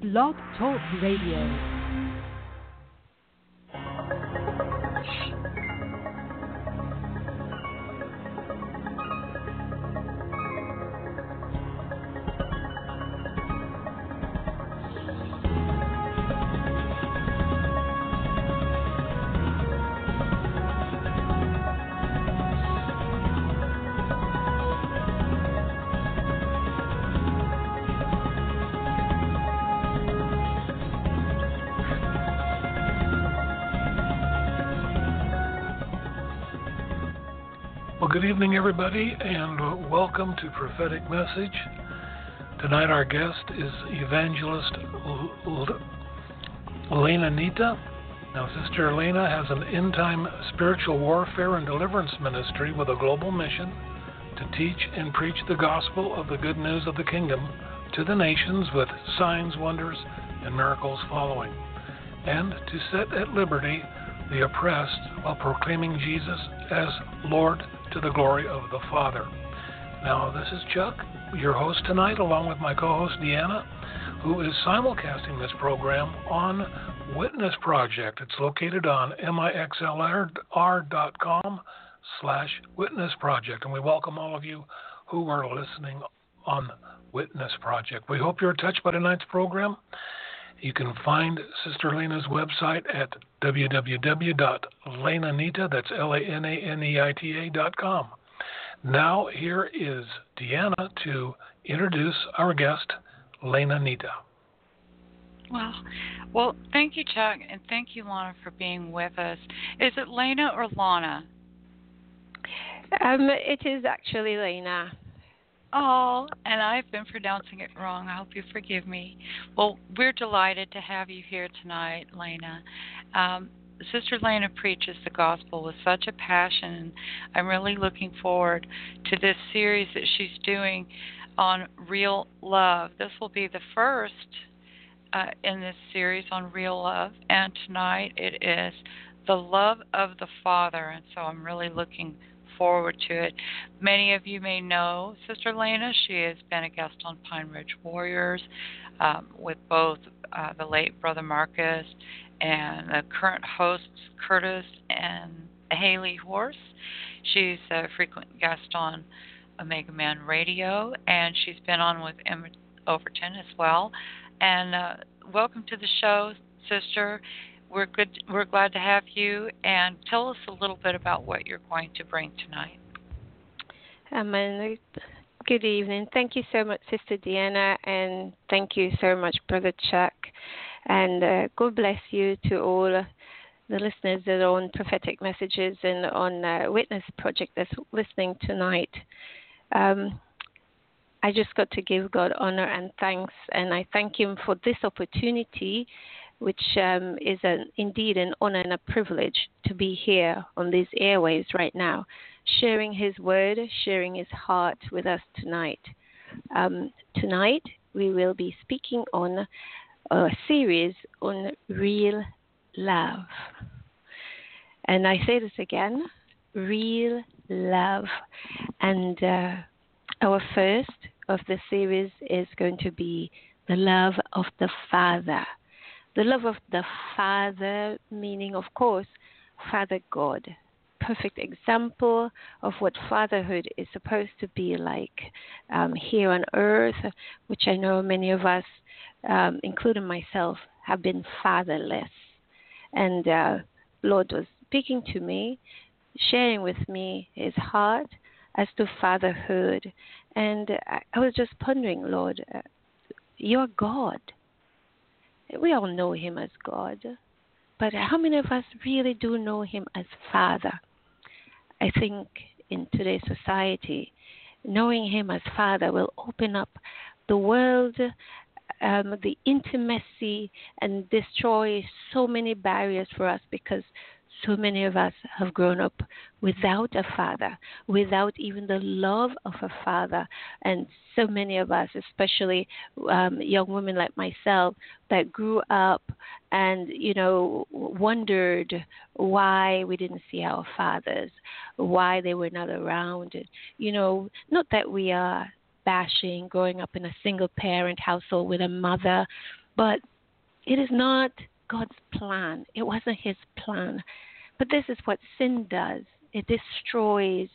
Blog Talk Radio. Evening, everybody, and welcome to Prophetic Message. Tonight, our guest is evangelist Elena Neita. Now, Sister Elena has an end time spiritual warfare and deliverance ministry with a global mission to teach and preach the gospel of the good news of the kingdom to the nations with signs, wonders, and miracles following, and to set at liberty the oppressed while proclaiming Jesus as Lord to the glory of the Father. Now, this is Chuck, your host tonight, along with my co host Deanna, who is simulcasting this program on Witness Project. It's located on mixlr.com slash Witness Project, and we welcome all of you who are listening on Witness Project. We hope you're touched by tonight's program. You can find Sister Lena's website at www.lananeita, that's L-A-N-A-N-E-I-T-A dot com. Now here is Deanna to introduce our guest, Lena Neita. Well, well, thank you, Chuck, and thank you, Lana, for being with us. Is it Lena or Lana? Um, it is actually Lena. Oh, and I've been pronouncing it wrong. I hope you forgive me. Well, we're delighted to have you here tonight, Lena. Um, Sister Lena preaches the gospel with such a passion. I'm really looking forward to this series that she's doing on real love. This will be the first uh, in this series on real love, and tonight it is the love of the Father, and so I'm really looking forward to it. Many of you may know Sister Lena. She has been a guest on Pine Ridge Warriors um, with both uh, the late Brother Marcus and the current hosts Curtis and Hailey Horse. She's a frequent guest on Omegaman Radio, and she's been on with Emma Overton as well. And uh, welcome to the show, sister. We're good. We're glad to have you, and tell us a little bit about what you're going to bring tonight. Um, good evening. Thank you so much, Sister Deanna, and thank you so much, Brother Chuck. And uh, God bless you to all the listeners that are on prophetic messages and on uh, Witness Project that's listening tonight. Um, I just got to give God honor and thanks, and I thank Him for this opportunity which um, is an, indeed an honor and a privilege to be here on these airwaves right now, sharing His word, sharing His heart with us tonight. Um, tonight, we will be speaking on a series on real love. And I say this again real love. And uh, our first of the series is going to be the love of the Father the love of the Father, meaning, of course, Father God. Perfect example of what fatherhood is supposed to be like um, here on earth, which I know many of us, um, including myself, have been fatherless. And uh, Lord was speaking to me, sharing with me his heart as to fatherhood. And I was just pondering, Lord, uh, you're God we all know him as God, but how many of us really do know him as Father? I think in today's society, knowing him as Father will open up the world, um, the intimacy, and destroy so many barriers for us because so many of us have grown up without a father, without even the love of a father. And so many of us, especially um, young women like myself, that grew up and, you know, wondered why we didn't see our fathers, why they were not around. You know, not that we are bashing growing up in a single parent household with a mother But it is not God's plan. It wasn't His plan. But this is what sin does it destroys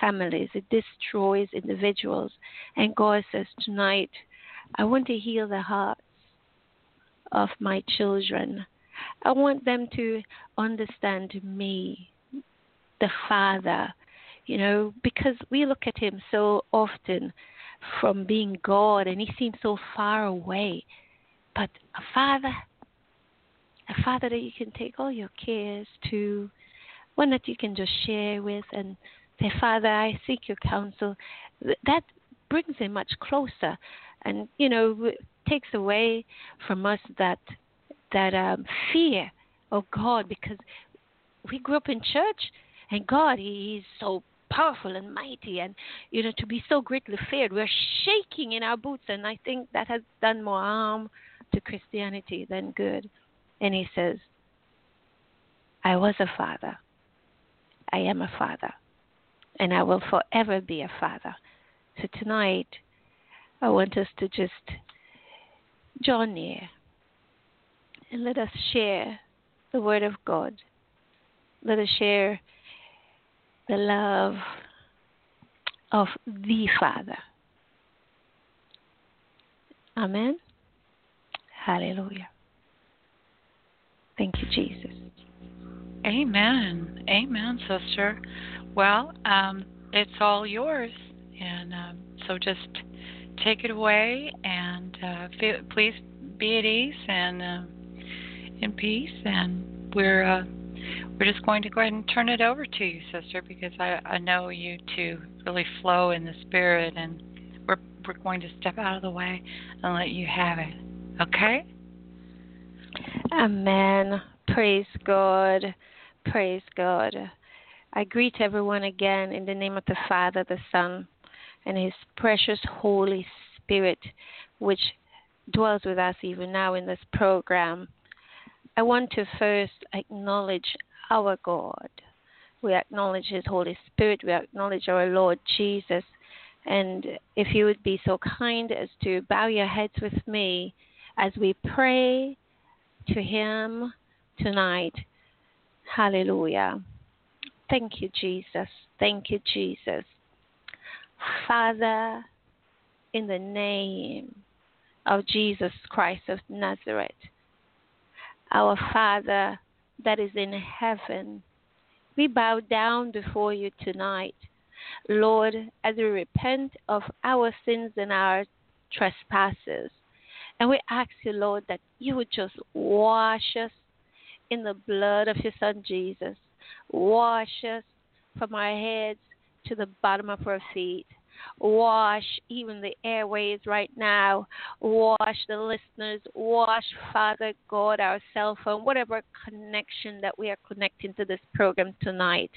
families, it destroys individuals. And God says, Tonight, I want to heal the hearts of my children. I want them to understand me, the Father, you know, because we look at Him so often from being God and He seems so far away. But a Father, a Father that you can take all your cares to, one that you can just share with and say, Father, I seek your counsel. That brings Him much closer and, you know, takes away from us that that um, fear of God because we grew up in church and God he is so powerful and mighty and you know to be so greatly feared we're shaking in our boots and I think that has done more harm to Christianity than good and he says I was a father I am a father and I will forever be a father so tonight I want us to just draw near and let us share the Word of God. Let us share the love of the Father. Amen. Hallelujah. Thank you, Jesus. Amen. Amen, sister. Well, um, it's all yours. And um, so just take it away and uh, feel, please be at ease and. Uh, in peace, and we're uh, we're just going to go ahead and turn it over to you, sister, because I, I know you to really flow in the spirit, and we're we're going to step out of the way and let you have it. Okay? Amen. Praise God. Praise God. I greet everyone again in the name of the Father, the Son, and His precious Holy Spirit, which dwells with us even now in this program. I want to first acknowledge our God. We acknowledge His Holy Spirit. We acknowledge our Lord Jesus. And if you would be so kind as to bow your heads with me as we pray to Him tonight. Hallelujah. Thank you, Jesus. Thank you, Jesus. Father, in the name of Jesus Christ of Nazareth, our Father that is in heaven, we bow down before you tonight. Lord, as we repent of our sins and our trespasses, and we ask you, Lord, that you would just wash us in the blood of your Son Jesus. Wash us from our heads to the bottom of our feet. Wash even the airways right now. Wash the listeners. Wash, Father God, our cell phone, whatever connection that we are connecting to this program tonight.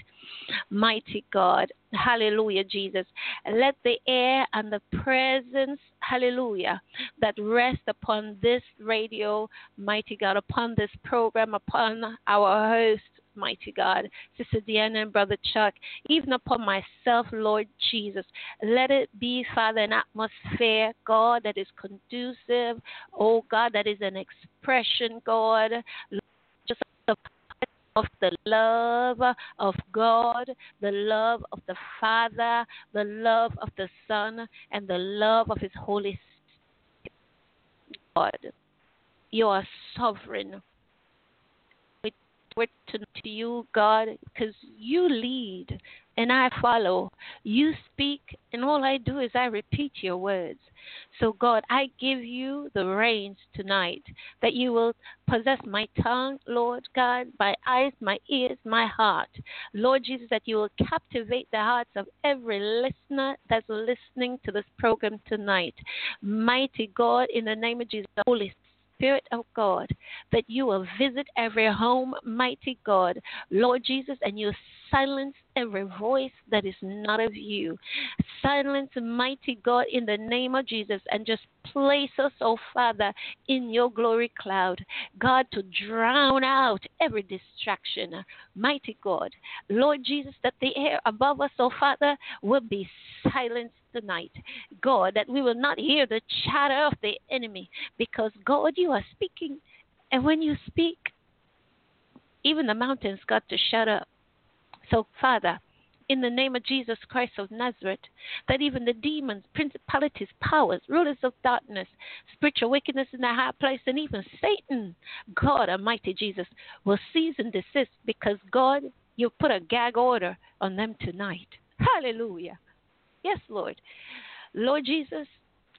Mighty God, hallelujah, Jesus. Let the air and the presence, hallelujah, that rest upon this radio, mighty God, upon this program, upon our host, mighty God, Sister Deanna and Brother Chuck, even upon myself, Lord Jesus. Let it be, Father, an atmosphere, God, that is conducive, oh God, that is an expression, God, just of the love of God, the love of the Father, the love of the Son, and the love of His Holy Spirit. God, you are sovereign forward to, to you, God, because you lead and I follow. You speak, and all I do is I repeat your words. So, God, I give you the reins tonight that you will possess my tongue, Lord God, my eyes, my ears, my heart. Lord Jesus, that you will captivate the hearts of every listener that's listening to this program tonight. Mighty God, in the name of Jesus, the Holy Spirit of God, that you will visit every home, mighty God, Lord Jesus, and you silence every voice that is not of you. Silence, mighty God, in the name of Jesus, and just place us, oh Father, in your glory cloud. God, to drown out every distraction. Mighty God, Lord Jesus, that the air above us, oh Father, will be silenced tonight. God, that we will not hear the chatter of the enemy because, God, you are speaking. And when you speak, even the mountains got to shut up. So, Father, in the name of Jesus Christ of Nazareth, that even the demons, principalities, powers, rulers of darkness, spiritual wickedness in the high place, and even Satan, God Almighty Jesus, will cease and desist because God, you put a gag order on them tonight. Hallelujah. Yes, Lord. Lord Jesus,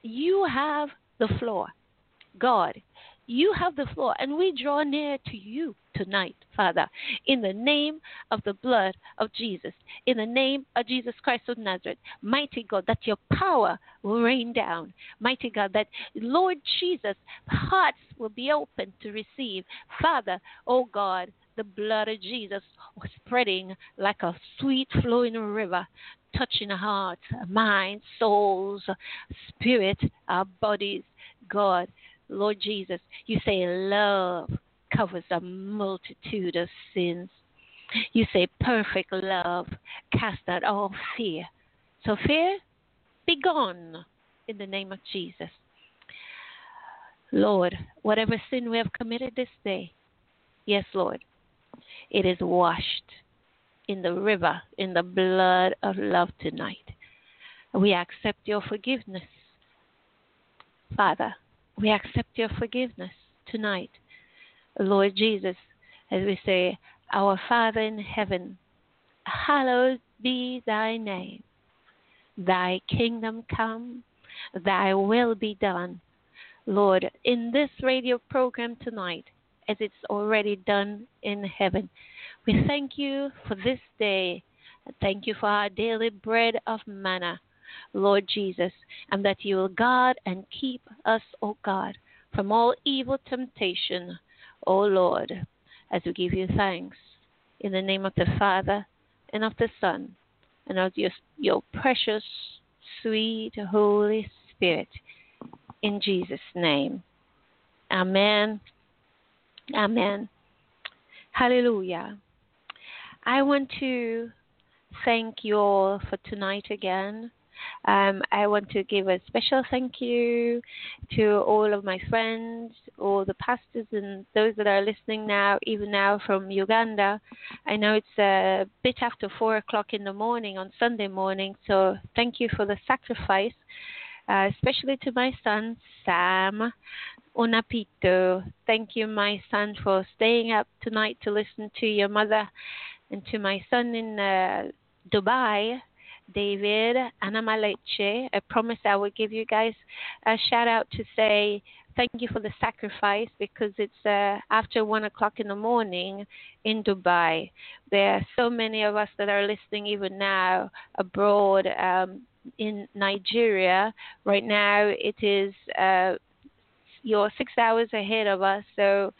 you have the floor. God, you have the floor, and we draw near to you tonight, Father, in the name of the blood of Jesus, in the name of Jesus Christ of Nazareth. Mighty God, that your power will rain down. Mighty God, that Lord Jesus, hearts will be open to receive. Father, oh God, the blood of Jesus spreading like a sweet flowing river, touching hearts, minds, souls, spirit, our bodies. God, Lord Jesus, you say love covers a multitude of sins. You say perfect love casts out all fear. So fear, be gone in the name of Jesus. Lord, whatever sin we have committed this day, yes, Lord, it is washed in the river, in the blood of love tonight. We accept your forgiveness. Father, we accept your forgiveness tonight. Lord Jesus, as we say, Our Father in heaven, hallowed be thy name. Thy kingdom come, thy will be done. Lord, in this radio program tonight, as it's already done in heaven, we thank you for this day. Thank you for our daily bread of manna. Lord Jesus, and that you will guard and keep us, O God, from all evil temptation, O Lord, as we give you thanks. In the name of the Father, and of the Son, and of your, your precious, sweet Holy Spirit. In Jesus' name. Amen. Amen. Hallelujah. I want to thank you all for tonight again. Um, I want to give a special thank you to all of my friends, all the pastors, and those that are listening now, even now from Uganda. I know it's a bit after four o'clock in the morning on Sunday morning, so thank you for the sacrifice, uh, especially to my son Sam. Unapito. Thank you, my son, for staying up tonight to listen to your mother and to my son in uh, Dubai. David, Anna Maleche. I promise I will give you guys a shout out to say thank you for the sacrifice because it's uh, after one o'clock in the morning in Dubai. There are so many of us that are listening even now abroad um, in Nigeria. Right now, it is uh, you're six hours ahead of us, so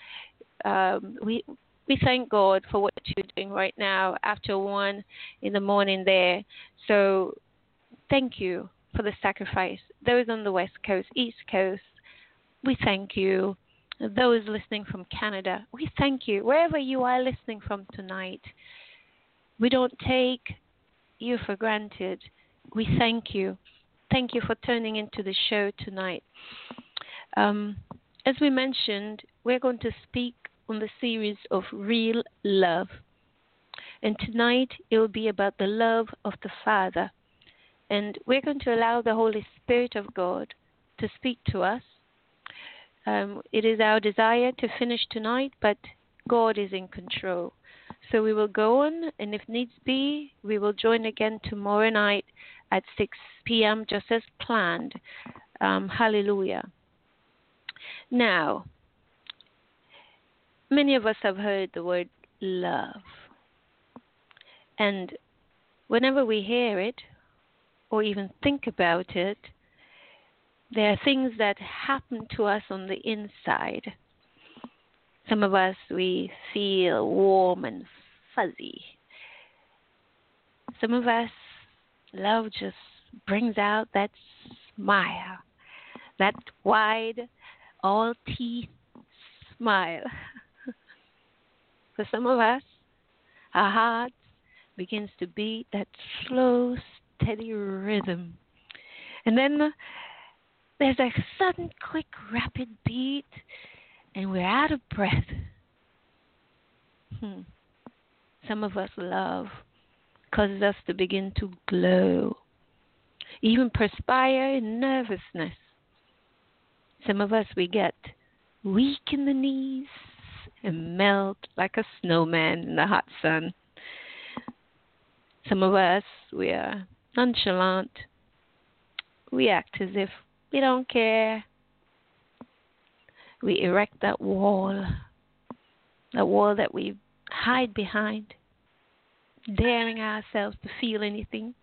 um, we we thank God for what you're doing right now after one in the morning there. So thank you for the sacrifice. Those on the West Coast, East Coast, we thank you. Those listening from Canada, we thank you. Wherever you are listening from tonight, we don't take you for granted. We thank you. Thank you for turning into the show tonight. Um, as we mentioned, we're going to speak on the series of Real Love. And tonight it will be about the love of the Father. And we're going to allow the Holy Spirit of God to speak to us. Um, it is our desire to finish tonight, but God is in control. So we will go on, and if needs be, we will join again tomorrow night at 6 p.m., just as planned. Um, hallelujah. Now, many of us have heard the word love. And whenever we hear it or even think about it, there are things that happen to us on the inside. Some of us, we feel warm and fuzzy. Some of us, love just brings out that smile, that wide, all teeth smile. For some of us, our hearts begins to beat that slow, steady rhythm. And then there's a sudden, quick, rapid beat, and we're out of breath. Hmm. Some of us love causes us to begin to glow, even perspire in nervousness. Some of us, we get weak in the knees and melt like a snowman in the hot sun. Some of us, we are nonchalant. We act as if we don't care. We erect that wall, that wall that we hide behind, daring ourselves to feel anything,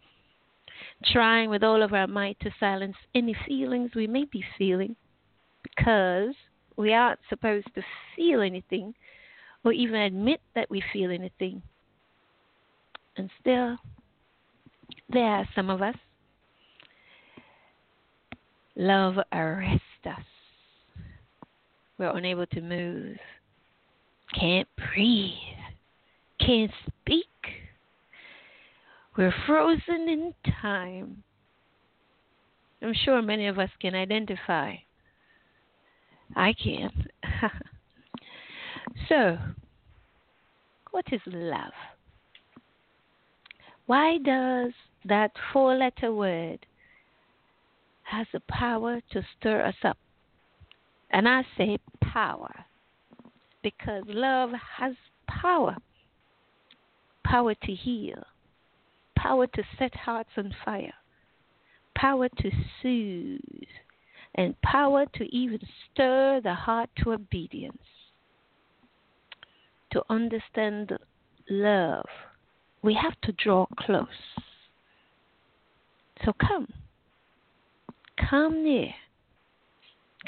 trying with all of our might to silence any feelings we may be feeling because we aren't supposed to feel anything or even admit that we feel anything. And still, there are some of us. Love arrests us. We're unable to move, can't breathe, can't speak. We're frozen in time. I'm sure many of us can identify I can't. so, what is love? Why does that four letter word has the power to stir us up? And I say power because love has power. Power to heal, power to set hearts on fire, power to soothe, and power to even stir the heart to obedience. To understand love, we have to draw close. So come. Come near.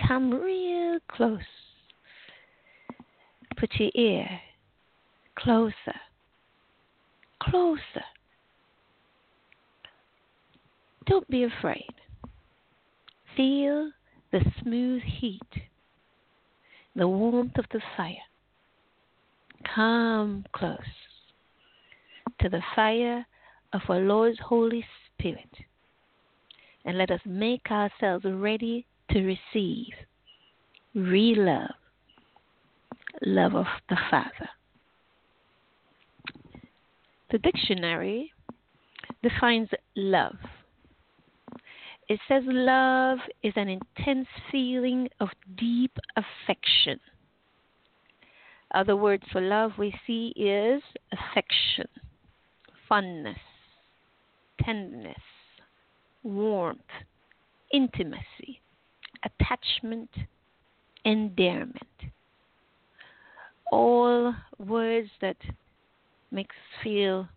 Come real close. Put your ear closer. Closer. Don't be afraid. Feel the smooth heat, the warmth of the fire. Come close to the fire of our Lord's Holy Spirit and let us make ourselves ready to receive real love, love of the Father. The dictionary defines love it says love is an intense feeling of deep affection. Other words for love we see is affection, fondness, tenderness, warmth, intimacy, attachment, endearment. All words that make us feel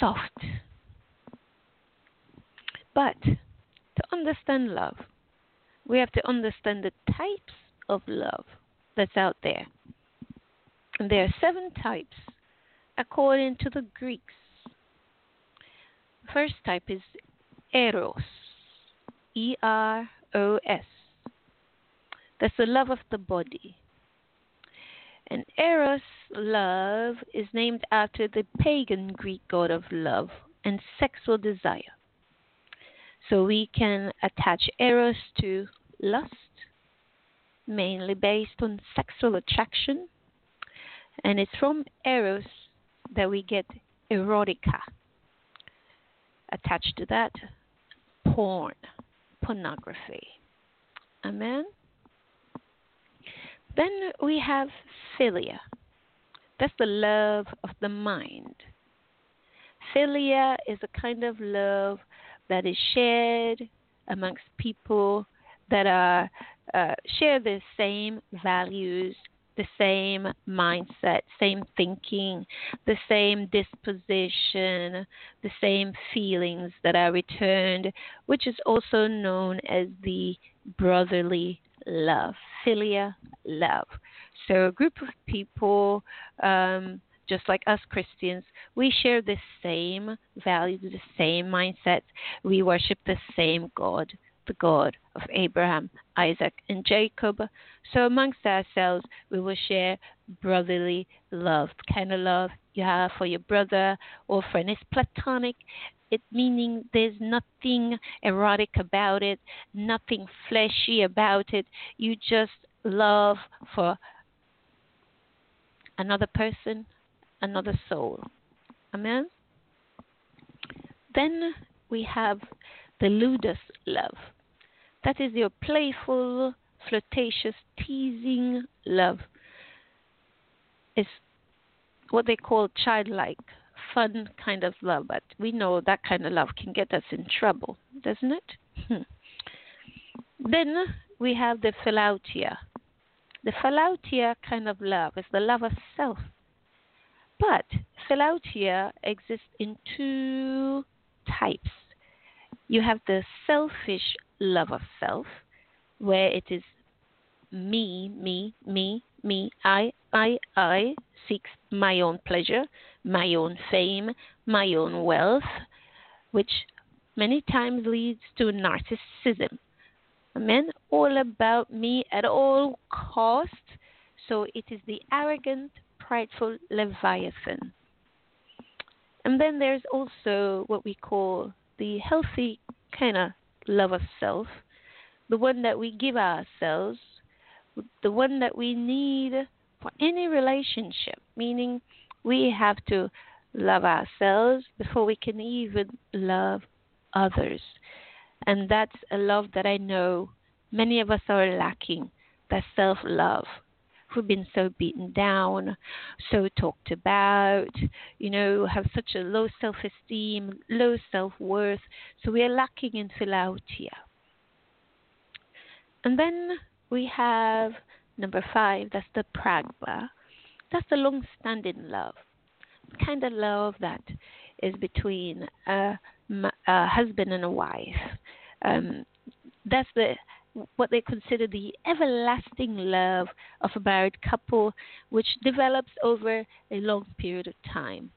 soft. But understand love, we have to understand the types of love that's out there. And there are seven types according to the Greeks. First type is eros, E R O S. That's the love of the body. And Eros love is named after the pagan Greek god of love and sexual desire. So we can attach eros to lust, mainly based on sexual attraction. And it's from eros that we get erotica. Attached to that, porn, pornography. Amen. Then we have philia. That's the love of the mind. Philia is a kind of love that is shared amongst people that are uh, share the same values, the same mindset, same thinking, the same disposition, the same feelings that are returned, which is also known as the brotherly love, philia love. So a group of people um, just like us Christians, we share the same values, the same mindset. We worship the same God, the God of Abraham, Isaac, and Jacob. So amongst ourselves, we will share brotherly love, the kind of love you have for your brother or friend. It's platonic, it meaning there's nothing erotic about it, nothing fleshy about it. You just love for another person, another soul. Amen. Then we have the ludus love. That is your playful, flirtatious, teasing love. It's what they call childlike, fun kind of love, but we know that kind of love can get us in trouble, doesn't it? Hmm. Then we have the philautia. The philautia kind of love is the love of self. But philautia exists in two types. You have the selfish love of self, where it is me, me, me, me, I, I, I, seeks my own pleasure, my own fame, my own wealth, which many times leads to narcissism. Amen. All about me at all costs. So it is the arrogant, prideful Leviathan. And then there's also what we call the healthy kind of love of self, the one that we give ourselves, the one that we need for any relationship, meaning we have to love ourselves before we can even love others. And that's a love that I know many of us are lacking that self love. We've been so beaten down, so talked about, you know, have such a low self esteem, low self worth. So we are lacking in philautia. And then we have number five, that's the pragma. That's the long standing love. Kind of love that is between a, a husband and a wife. Um, that's the what they consider the everlasting love of a married couple, which develops over a long period of time.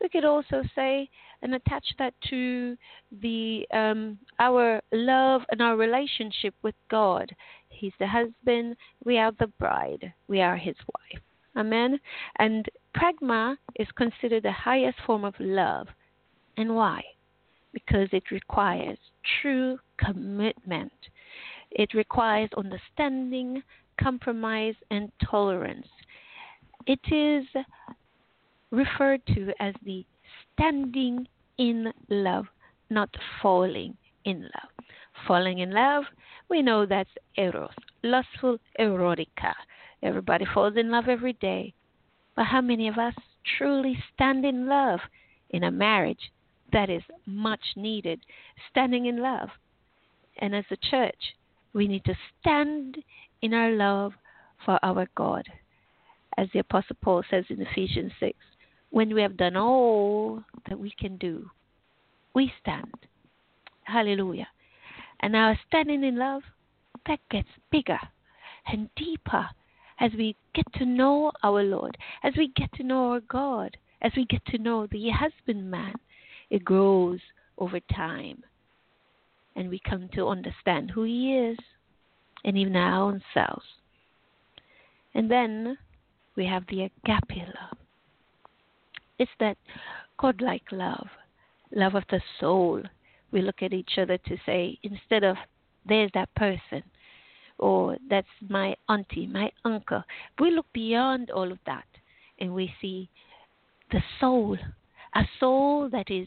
We could also say and attach that to the um, our love and our relationship with God. He's the husband, we are the bride, we are his wife. Amen. And pragma is considered the highest form of love. And why? Because it requires true commitment it requires understanding, compromise, and tolerance. It is referred to as the standing in love, not falling in love. Falling in love, we know that's eros, lustful erotica. Everybody falls in love every day. But how many of us truly stand in love in a marriage that is much needed? Standing in love. And as a church, we need to stand in our love for our God. As the Apostle Paul says in Ephesians 6, when we have done all that we can do, we stand. Hallelujah. And our standing in love, that gets bigger and deeper as we get to know our Lord, as we get to know our God, as we get to know the husbandman. It grows over time and we come to understand who He is and even our own selves. And then we have the agape love. It's that godlike love, love of the soul. We look at each other to say, instead of, there's that person, or that's my auntie, my uncle, we look beyond all of that and we see the soul, a soul that is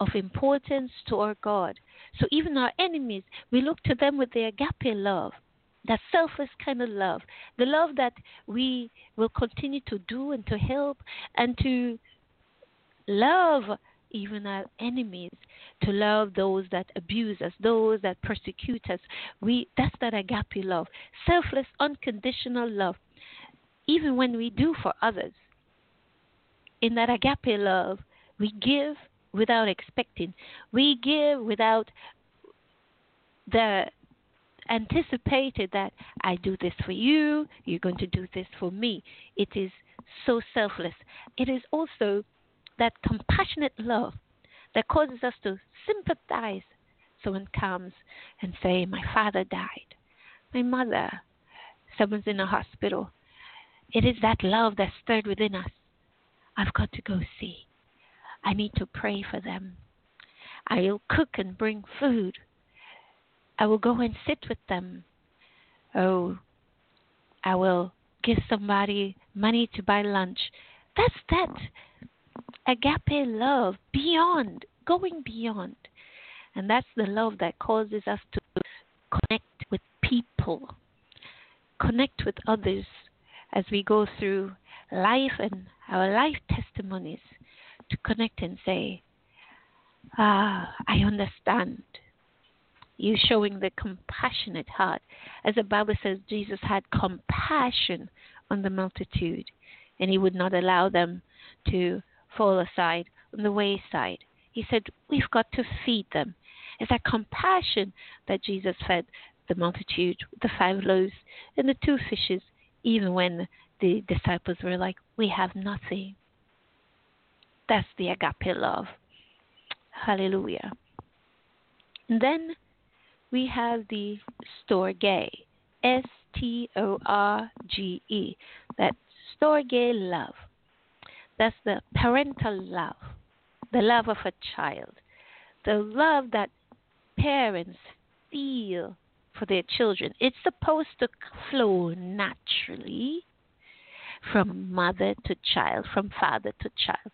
of importance to our God. So even our enemies, we look to them with the agape love, that selfless kind of love, the love that we will continue to do and to help and to love even our enemies, to love those that abuse us, those that persecute us. We that's that agape love, selfless, unconditional love. Even when we do for others, in that agape love, we give without expecting. We give without the anticipated that I do this for you, you're going to do this for me. It is so selfless. It is also that compassionate love that causes us to sympathize. Someone comes and say, "My father died, my mother, someone's in a hospital." It is that love that's stirred within us. I've got to go see. I need to pray for them. I'll cook and bring food. I will go and sit with them. Oh, I will give somebody money to buy lunch. That's that agape love beyond, going beyond. And that's the love that causes us to connect with people, connect with others as we go through life and our life testimonies to connect and say, Ah, I understand. You showing the compassionate heart. As the Bible says, Jesus had compassion on the multitude, and he would not allow them to fall aside on the wayside. He said, We've got to feed them. It's that compassion that Jesus fed the multitude, with the five loaves and the two fishes, even when the disciples were like, We have nothing. That's the agape love. Hallelujah. And then we have the storge, S T O R G E, that storge love. That's the parental love, the love of a child, the love that parents feel for their children. It's supposed to flow naturally from mother to child, from father to child.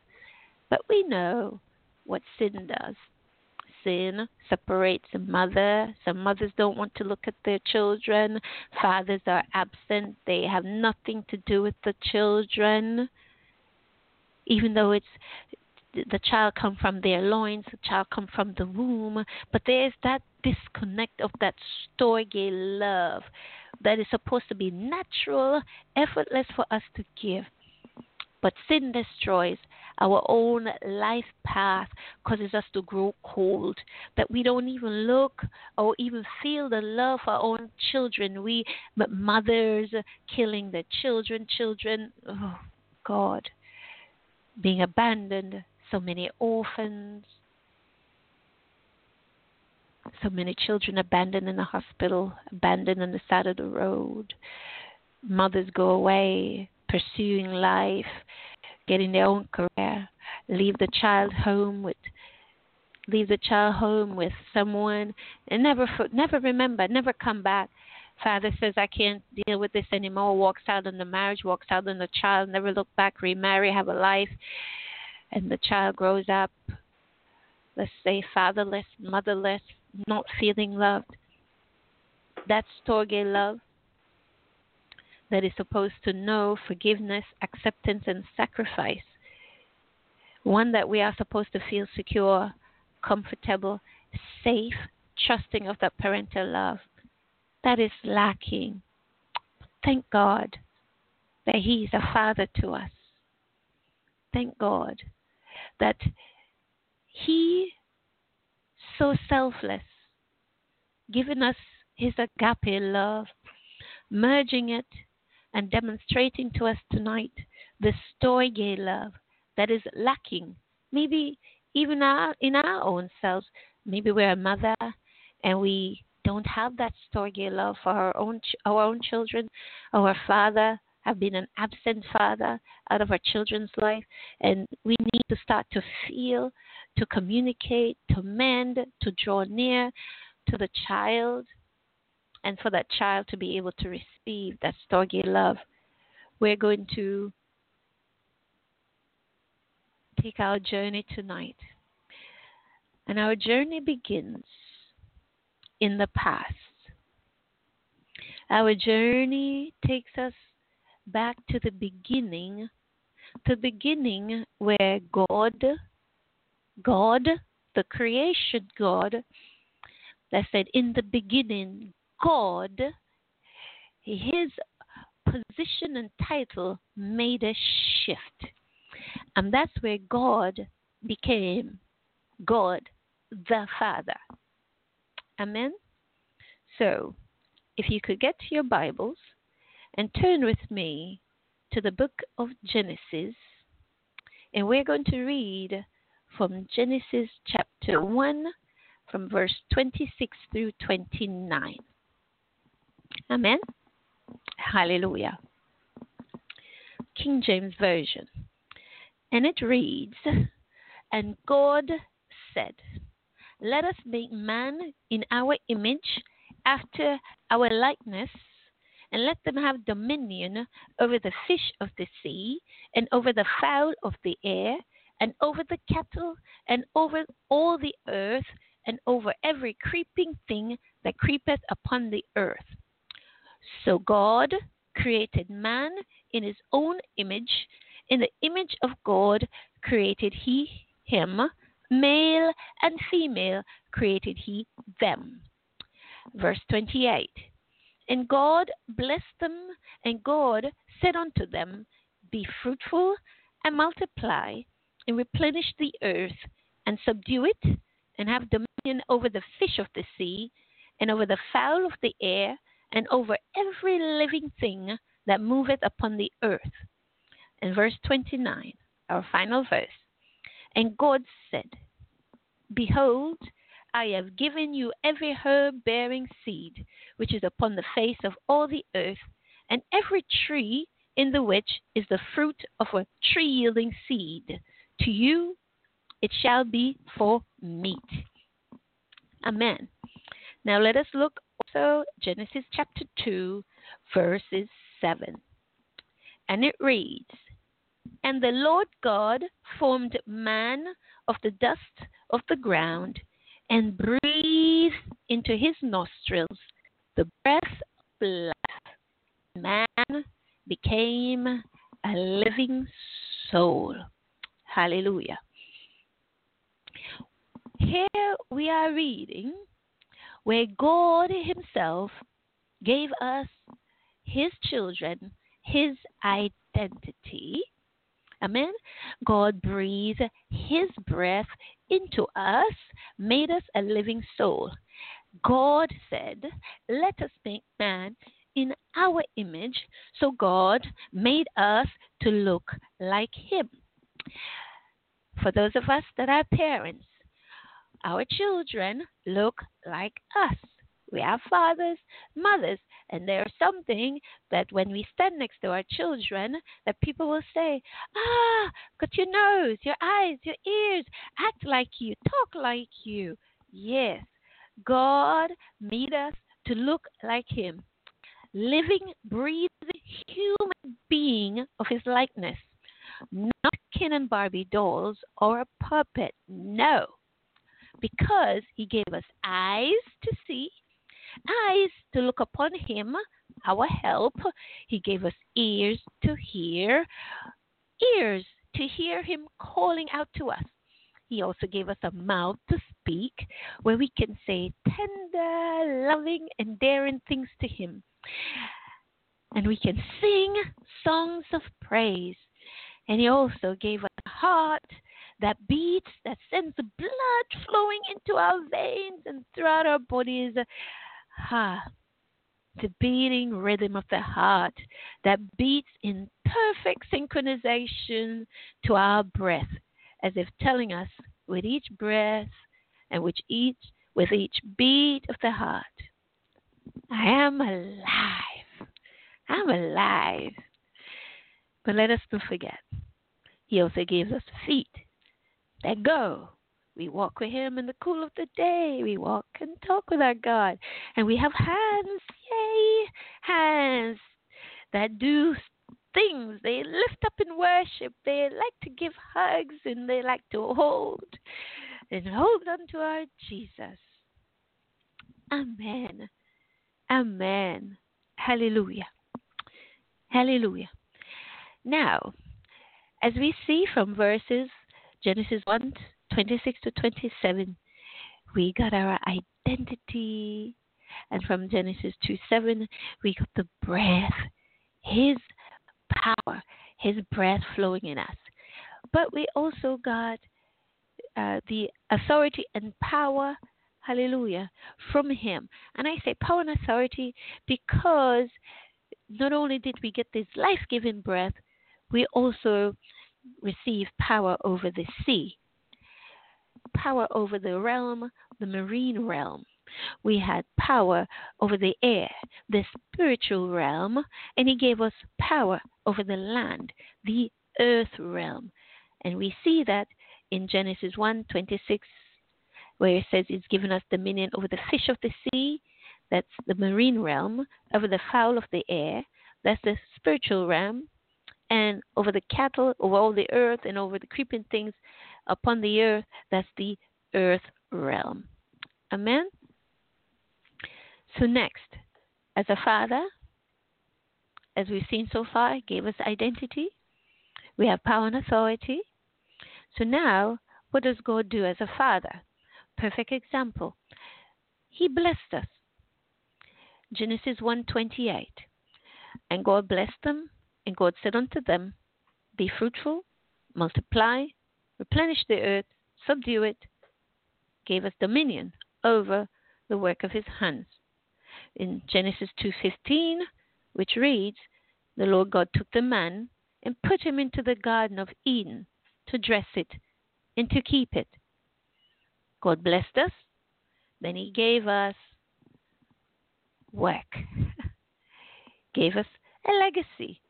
But we know what sin does. Sin separates a mother. Some mothers don't want to look at their children. Fathers are absent. They have nothing to do with the children. Even though it's the child come from their loins, the child come from the womb, but there is that disconnect of that storge love that is supposed to be natural, effortless for us to give. But sin destroys our own life path, causes us to grow cold, that we don't even look or even feel the love for our own children. We, mothers killing their children, children, oh God, being abandoned, so many orphans, so many children abandoned in the hospital, abandoned on the side of the road. Mothers go away, pursuing life, getting their own career, leave the child home with leave the child home with someone and never never remember, never come back. Father says, I can't deal with this anymore, walks out on the marriage, walks out on the child, never look back, remarry, have a life. And the child grows up, let's say, fatherless, motherless, not feeling loved. That's Storge love that is supposed to know forgiveness, acceptance, and sacrifice. One that we are supposed to feel secure, comfortable, safe, trusting of that parental love. That is lacking. Thank God that He is a Father to us. Thank God that He so selfless, giving us his agape love, merging it and demonstrating to us tonight the storge love that is lacking. Maybe even our, in our own selves, maybe we're a mother and we don't have that storge love for our own our own children. Our father have been an absent father out of our children's life, and we need to start to feel to communicate, to mend, to draw near to the child, and for that child to be able to receive that storge love. We're going to take our journey tonight. And our journey begins in the past. Our journey takes us back to the beginning, to the beginning where God God, the creation God, that said, in the beginning, God, his position and title made a shift. And that's where God became God the Father. Amen? So, if you could get your Bibles and turn with me to the book of Genesis, and we're going to read from Genesis chapter 1, from verse 26 through 29. Amen. Hallelujah. King James Version. And it reads And God said, Let us make man in our image, after our likeness, and let them have dominion over the fish of the sea, and over the fowl of the air, and over the cattle, and over all the earth, and over every creeping thing that creepeth upon the earth. So God created man in his own image. In the image of God created he him. Male and female created he them. Verse 28 And God blessed them, and God said unto them, Be fruitful and multiply, and replenish the earth, and subdue it, and have dominion over the fish of the sea, and over the fowl of the air, and over every living thing that moveth upon the earth. And verse 29, our final verse. And God said, Behold, I have given you every herb bearing seed which is upon the face of all the earth, and every tree in the which is the fruit of a tree yielding seed. To you it shall be for meat. Amen. Now let us look also Genesis chapter 2, verses 7. And it reads And the Lord God formed man of the dust of the ground and breathed into his nostrils the breath of life. Man became a living soul. Hallelujah. Here we are reading where God Himself gave us His children His identity. Amen. God breathed His breath into us, made us a living soul. God said, Let us make man in our image. So God made us to look like Him. For those of us that are parents, our children look like us. We have fathers, mothers, and there's something that when we stand next to our children, that people will say, "Ah, got your nose, your eyes, your ears, act like you, talk like you." Yes, God made us to look like Him, living, breathing human being of His likeness, not Ken and Barbie dolls or a puppet. No, because he gave us eyes to see, eyes to look upon him, our help. He gave us ears to hear, ears to hear him calling out to us. He also gave us a mouth to speak where we can say tender, loving, and daring things to him. And we can sing songs of praise. And he also gave us a heart that beats, that sends the blood flowing into our veins and throughout our bodies. Ha. The beating rhythm of the heart that beats in perfect synchronization to our breath, as if telling us with each breath and with each with each beat of the heart, I am alive. I'm alive. But let us not forget, He also gives us feet that go. We walk with Him in the cool of the day. We walk and talk with our God. And we have hands, yay, hands that do things. They lift up in worship. They like to give hugs and they like to hold and hold on to our Jesus. Amen. Amen. Hallelujah. Hallelujah. Now, as we see from verses Genesis 1 26 to 27, we got our identity. And from Genesis 2 7, we got the breath, His power, His breath flowing in us. But we also got uh, the authority and power Hallelujah. From Him. And I say power and authority because not only did we get this life giving breath, we also receive power over the sea, power over the realm, the marine realm. We had power over the air, the spiritual realm, and He gave us power over the land, the earth realm. And we see that in Genesis 1 26, where it says He's given us dominion over the fish of the sea, that's the marine realm, over the fowl of the air, that's the spiritual realm, and over the cattle, over all the earth, and over the creeping things upon the earth, that's the earth realm. Amen? So, next, as a father, as we've seen so far, gave us identity. We have power and authority. So now, what does God do as a father? Perfect example. He blessed us. Genesis 1:28. And God blessed them, and God said unto them, Be fruitful, multiply, replenish the earth, subdue it, gave us dominion over the work of his hands. In Genesis 2:15, which reads, The Lord God took the man and put him into the garden of Eden to dress it and to keep it. God blessed us, then he gave us work. gave us a legacy,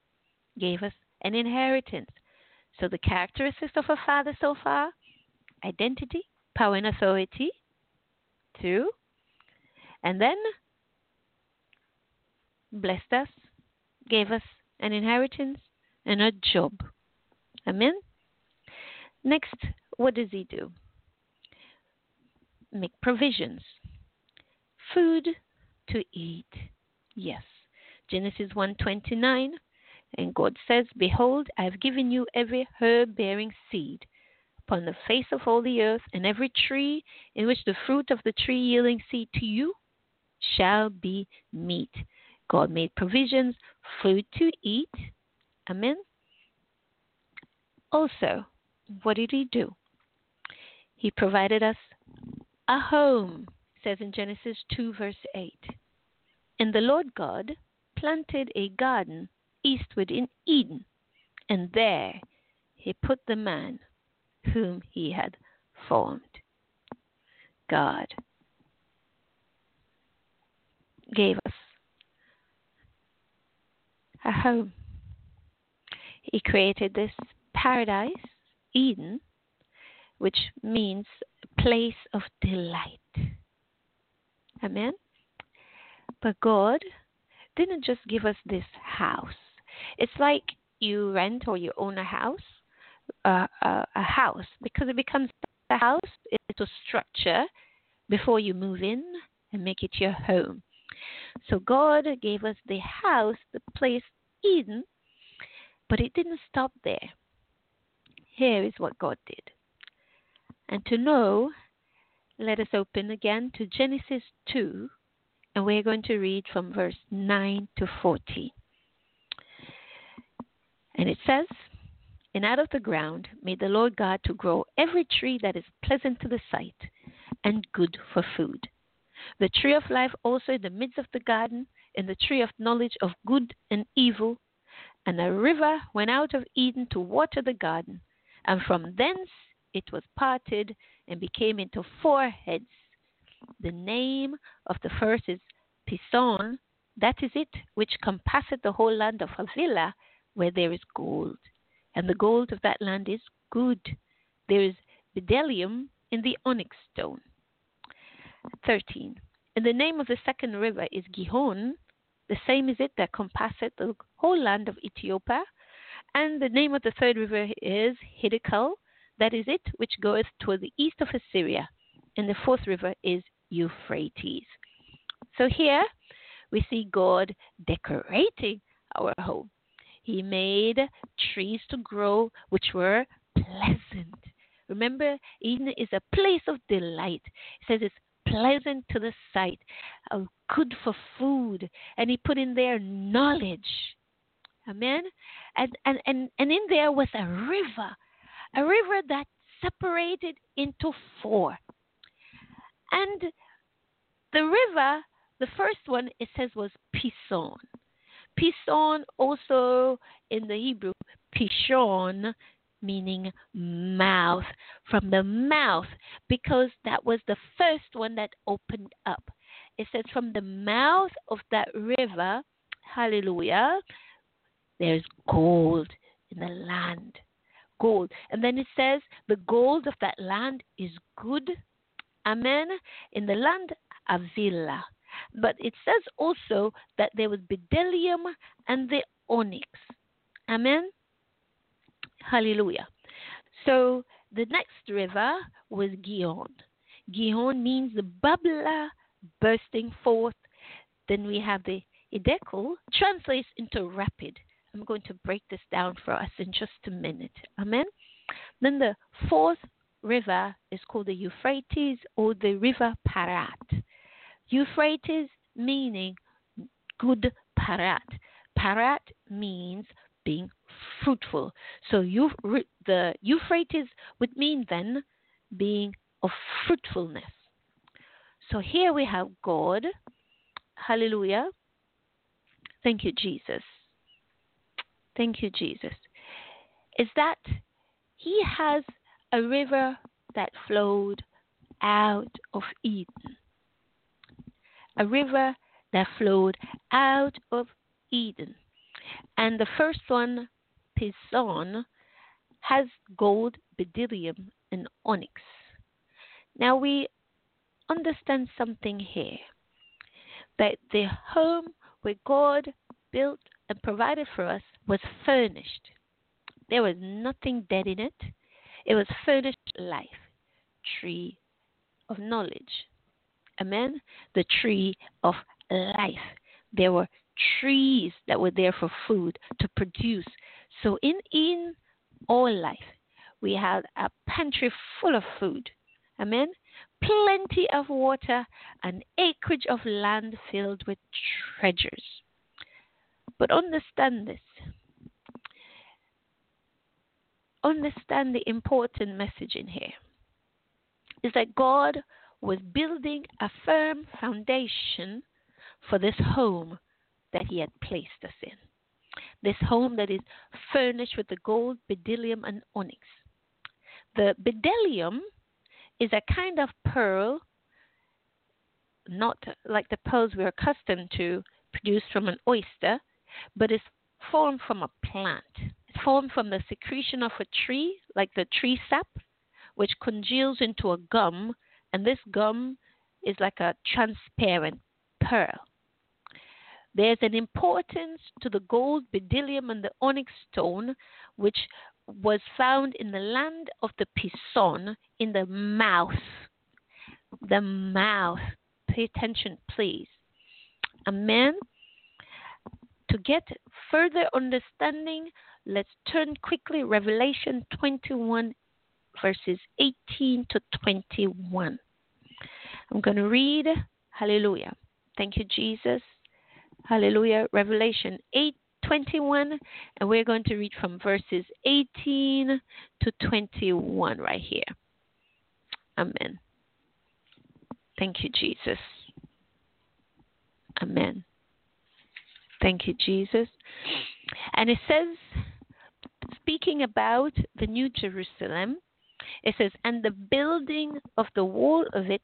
gave us an inheritance. So, the characteristics of a father so far identity, power, and authority. Two. And then blessed us, gave us an inheritance and a job. Amen. Next, what does he do? Make provisions. Food to eat. Yes. Genesis 1:29 and God says, Behold, I have given you every herb bearing seed upon the face of all the earth, and every tree in which the fruit of the tree yielding seed to you shall be meat. God made provisions, food to eat. Amen. Also, what did He do? He provided us a home, says in Genesis 2, verse 8. And the Lord God planted a garden eastward in Eden, and there he put the man whom he had formed. God gave us a home. He created this paradise, Eden, which means place of delight. Amen. But God didn't just give us this house. It's like you rent or you own a house, uh, a, a house, because it becomes a house. It's a structure before you move in and make it your home. So God gave us the house, the place Eden, but it didn't stop there. Here is what God did. And to know, let us open again to Genesis 2, and we're going to read from verse 9 to 14. And it says, And out of the ground made the Lord God to grow every tree that is pleasant to the sight and good for food. The tree of life also in the midst of the garden, and the tree of knowledge of good and evil. And a river went out of Eden to water the garden, and from thence it was parted and became into four heads. The name of the first is Pison, that is it, which compasseth the whole land of Havilah, where there is gold. And the gold of that land is good. There is bdellium in the onyx stone. 13. And the name of the second river is Gihon. The same is it that compasseth the whole land of Ethiopia. And the name of the third river is Hiddekel. That is it which goeth toward the east of Assyria. And the fourth river is Euphrates. So here we see God decorating our home. He made trees to grow which were pleasant. Remember, Eden is a place of delight. It says it's pleasant to the sight, uh, good for food, and he put in there knowledge. Amen. And and and and in there was a river, a river that separated into four. And The river, the first one it says was Pison. Pison also in the Hebrew, Pishon, meaning mouth, from the mouth, because that was the first one that opened up. It says, from the mouth of that river, hallelujah, there's gold in the land. Gold. And then it says, the gold of that land is good. Amen. In the land, Avila. But it says also that there was bdellium and the onyx. Amen. Hallelujah. So the next river was Gihon. Gihon means the bubbler bursting forth. Then we have the Hiddekel, translates into rapid. I'm going to break this down for us in just a minute. Amen. Then the fourth river is called the Euphrates or the river Parat. Euphrates meaning good Parat. Parat means being fruitful. So the Euphrates would mean then being of fruitfulness. So here we have God. Hallelujah. Thank you, Jesus. Thank you, Jesus. Is that He has a river that flowed out of Eden. A river that flowed out of Eden. And the first one, Pison, has gold, bdellium, and onyx. Now we understand something here that the home where God built and provided for us was furnished. There was nothing dead in it. It was furnished life, tree of knowledge. Amen. The tree of life. There were trees that were there for food to produce. So in in all life, we had a pantry full of food. Amen. Plenty of water, an acreage of land filled with treasures. But understand this. Understand the important message in here is that God was building a firm foundation for this home that He had placed us in. This home that is furnished with the gold, bdellium, and onyx. The bdellium is a kind of pearl, not like the pearls we're accustomed to, produced from an oyster, but is formed from a plant. It's formed from the secretion of a tree, like the tree sap, which congeals into a gum, and this gum is like a transparent pearl. There's an importance to the gold, bdellium, and the onyx stone, which was found in the land of the Pison, in the mouth. The mouth. Pay attention, please. Amen. To get further understanding, let's turn quickly Revelation 21 verses 18 to 21. I'm going to read. Hallelujah. Thank you, Jesus. Hallelujah. Revelation 8 21, and we're going to read from verses 18 to 21 right here. Amen. Thank you, Jesus. Amen. Thank you, Jesus. And it says, speaking about the New Jerusalem, it says, And the building of the wall of it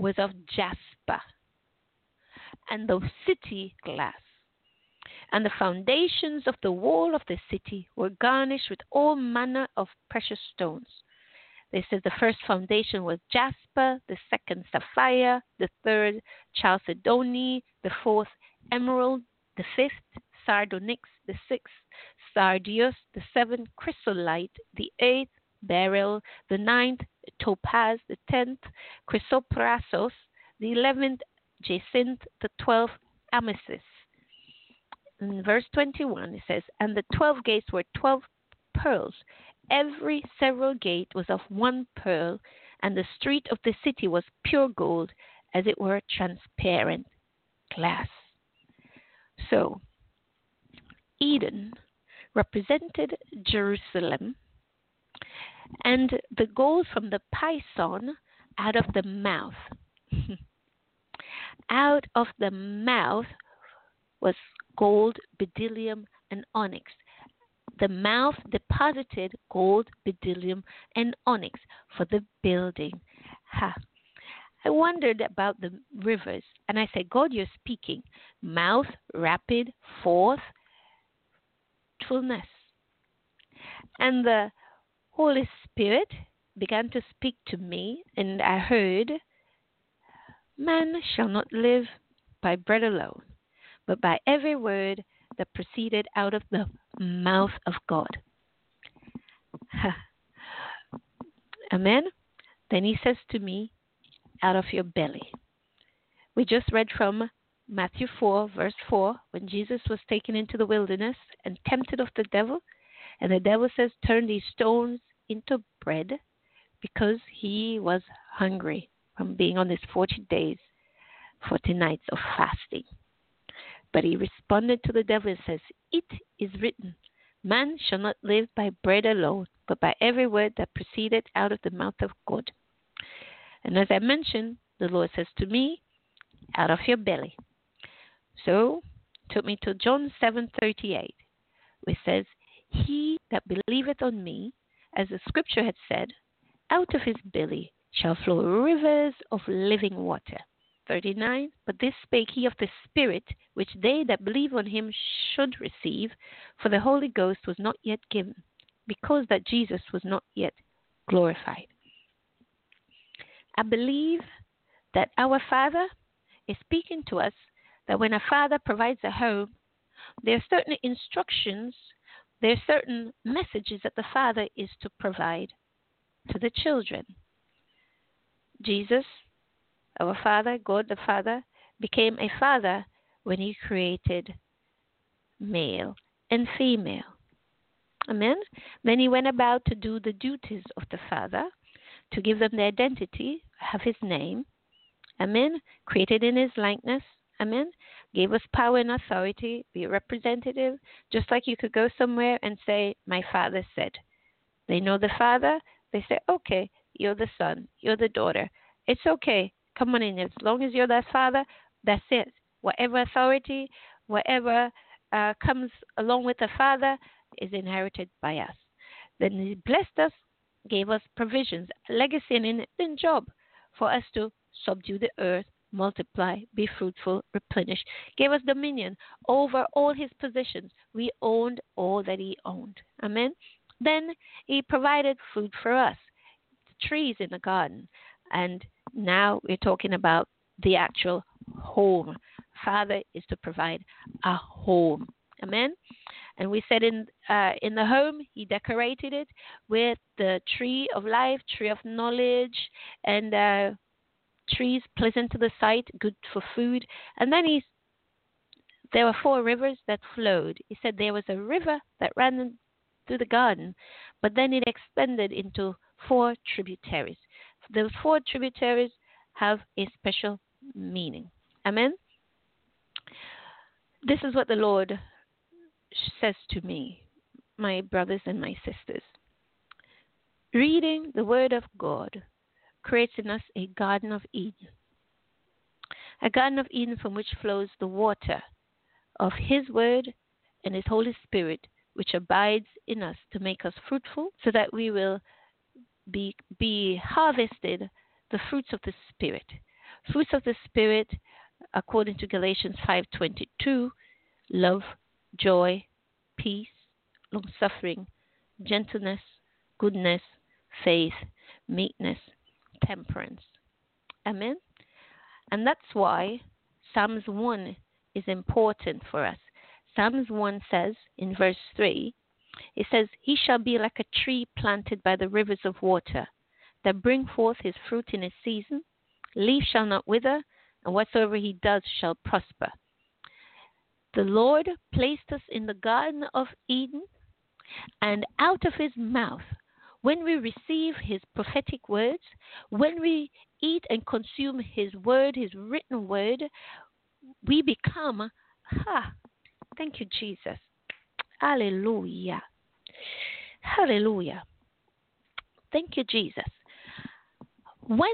was of jasper, and the city glass. And the foundations of the wall of the city were garnished with all manner of precious stones. They said the first foundation was jasper, the second sapphire, the third chalcedony, the fourth emerald, the fifth sardonyx, the sixth sardius, the seventh chrysolite, the eighth beryl, the ninth topaz, the tenth chrysoprasus, the eleventh jacinth, the twelfth amethyst. In verse 21, it says, And the twelve gates were twelve pearls. Every several gate was of one pearl, and the street of the city was pure gold, as it were transparent glass. So, Eden represented Jerusalem, and the gold from the Pison out of the mouth. Out of the mouth was gold, bdellium, and onyx. The mouth deposited gold, bdellium, and onyx for the building. Ha. I wondered about the rivers, and I said, God, you're speaking. Mouth, rapid, forth, fullness. And the Holy Spirit began to speak to me, and I heard, Man shall not live by bread alone, but by every word that proceeded out of the mouth of God. Amen. Then he says to me, Out of your belly. We just read from Matthew 4, verse 4, when Jesus was taken into the wilderness and tempted of the devil. And the devil says, Turn these stones into bread because he was hungry from being on these 40 days, 40 nights of fasting. But he responded to the devil and says, It is written, Man shall not live by bread alone, but by every word that proceeded out of the mouth of God. And as I mentioned, the Lord says to me, Out of your belly. So took me to John seven thirty eight, which says, He that believeth on me, as the scripture had said, out of his belly shall flow rivers of living water. 39 But this spake he of the Spirit, which they that believe on him should receive, for the Holy Ghost was not yet given, because that Jesus was not yet glorified. I believe that our Father is speaking to us that when a father provides a home, there are certain instructions, there are certain messages that the father is to provide to the children. Jesus, our Father, God the Father, became a father when he created male and female. Amen. Then he went about to do the duties of the Father, to give them their identity, have his name. Amen. Created in his likeness. Amen. Gave us power and authority, be a representative, just like you could go somewhere and say, My Father said. They know the Father, they say, okay, you're the son, you're the daughter. It's okay. Come on in. As long as you're that father, that's it. Whatever authority, whatever uh, comes along with the father is inherited by us. Then he blessed us, gave us provisions, legacy, and in job for us to subdue the earth, multiply, be fruitful, replenish. Gave us dominion over all his possessions. We owned all that he owned. Amen. Then he provided food for us, trees in the garden. And now we're talking about the actual home. Father is to provide a home. Amen. And we said in uh, in the home, he decorated it with the tree of life, tree of knowledge, and uh, trees pleasant to the sight, good for food. And then he there were four rivers that flowed. He said there was a river that ran through the garden, but then it expanded into four tributaries. The four tributaries have a special meaning. Amen. This is what the Lord says to me, my brothers and my sisters. Reading the Word of God creates in us a Garden of Eden, a Garden of Eden from which flows the water of His Word and His Holy Spirit which abides in us to make us fruitful, so that we will be, be harvested the fruits of the Spirit. Fruits of the Spirit, according to Galatians 5:22, love, joy, peace, long-suffering, gentleness, goodness, faith, meekness, temperance. Amen. And that's why Psalms 1 is important for us. Psalms 1 says in verse 3, it says, He shall be like a tree planted by the rivers of water, that bring forth his fruit in his season. Leaf shall not wither, and whatsoever he does shall prosper. The Lord placed us in the Garden of Eden, and out of his mouth, when we receive his prophetic words, when we eat and consume his word, his written word, we become ha, Thank you, Jesus. Hallelujah. Hallelujah. Thank you, Jesus. when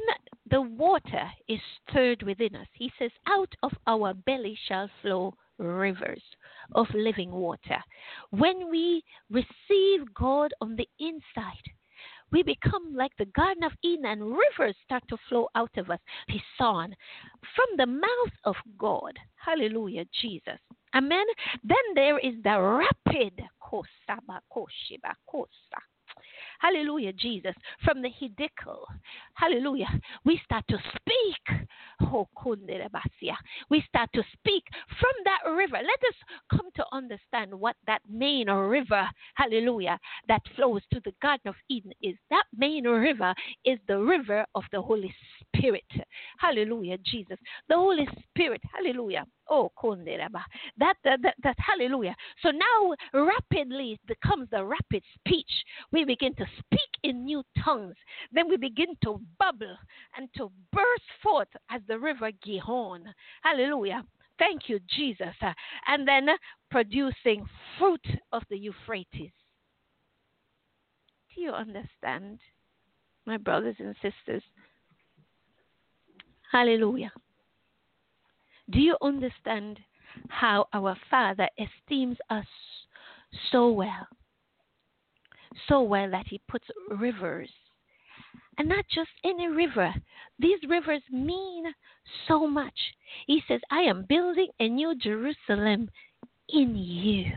the water is stirred within us, he says, out of our belly shall flow rivers of living water. When we receive God on the inside, we become like the Garden of Eden and rivers start to flow out of us. Pison, from the mouth of God. Hallelujah, Jesus. Amen. Then there is the rapid. Hallelujah, Jesus. From the Hiddekel. Hallelujah. We start to speak. Oh. We start to speak from that river. Let us come to understand what that main river, hallelujah, that flows to the Garden of Eden is. That main river is the river of the Holy Spirit. Hallelujah, Jesus. The Holy Spirit, hallelujah. Oh, konderaba. That, that, that, that, hallelujah. So now rapidly becomes the rapid speech. We begin to speak in new tongues. Then we begin to bubble and to burst forth as the river Gihon. Hallelujah. Thank you, Jesus. And then producing fruit of the Euphrates. Do you understand, my brothers and sisters? Hallelujah. Do you understand how our Father esteems us so well? So well that He puts rivers. And not just any river. These rivers mean so much. He says, I am building a new Jerusalem in you.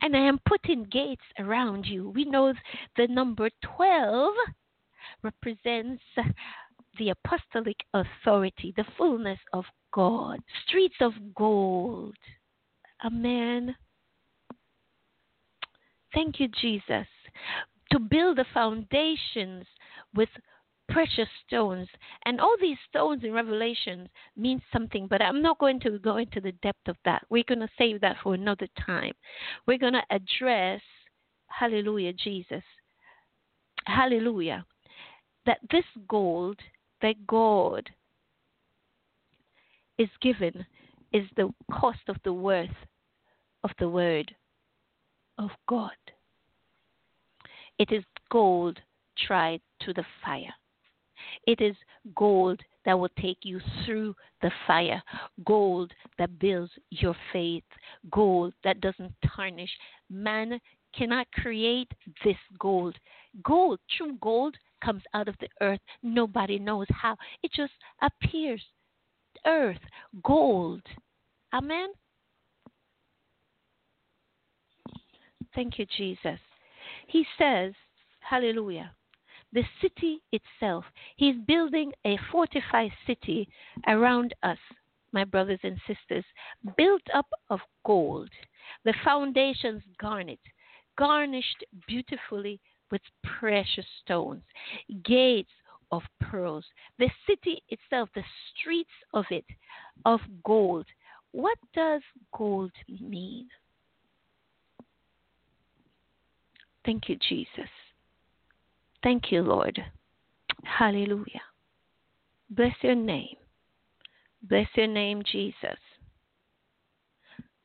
And I am putting gates around you. We know the number 12 represents the apostolic authority, the fullness of God, streets of gold. Amen. Thank you, Jesus. To build the foundations with precious stones. And all these stones in Revelation mean something, but I'm not going to go into the depth of that. We're going to save that for another time. We're going to address, hallelujah, Jesus. Hallelujah. That this gold that God is given is the cost of the worth of the word of God. It is gold tried to the fire. It is gold that will take you through the fire, gold that builds your faith, gold that doesn't tarnish. Man cannot create this gold. Gold, true gold, comes out of the earth. Nobody knows how. It just appears earth, gold. Amen. Thank you, Jesus. He says, Hallelujah. The city itself, He's building a fortified city around us, my brothers and sisters, built up of gold. The foundations garnet, garnished beautifully with precious stones, gates of pearls. The city itself, the streets of it, of gold. What does gold mean? Thank you, Jesus. Thank you, Lord. Hallelujah. Bless your name. Bless your name, Jesus.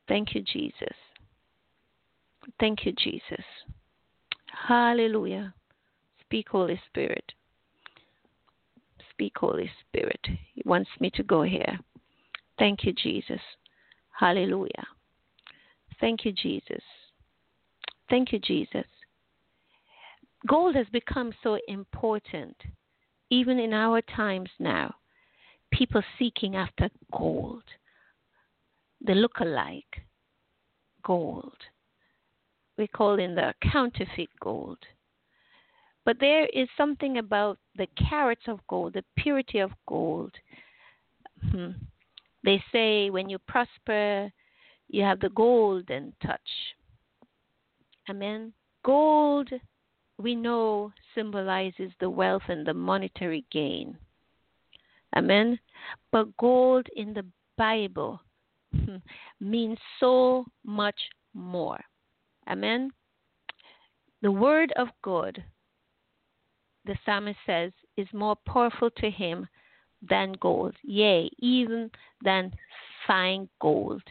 Thank you, Jesus. Thank you, Jesus. Hallelujah. Speak, Holy Spirit. Speak, Holy Spirit. He wants me to go here. Thank you, Jesus. Hallelujah. Thank you, Jesus. Thank you, Jesus. Gold has become so important, even in our times now. People seeking after gold, the look-alike gold. We call it the counterfeit gold. But there is something about the carats of gold, the purity of gold. Hmm. They say when you prosper, you have the golden touch. Amen. Gold, we know, symbolizes the wealth and the monetary gain. Amen. But gold in the Bible hmm, means so much more. Amen. The word of God the psalmist says, is more powerful to him than gold, yea, even than fine gold.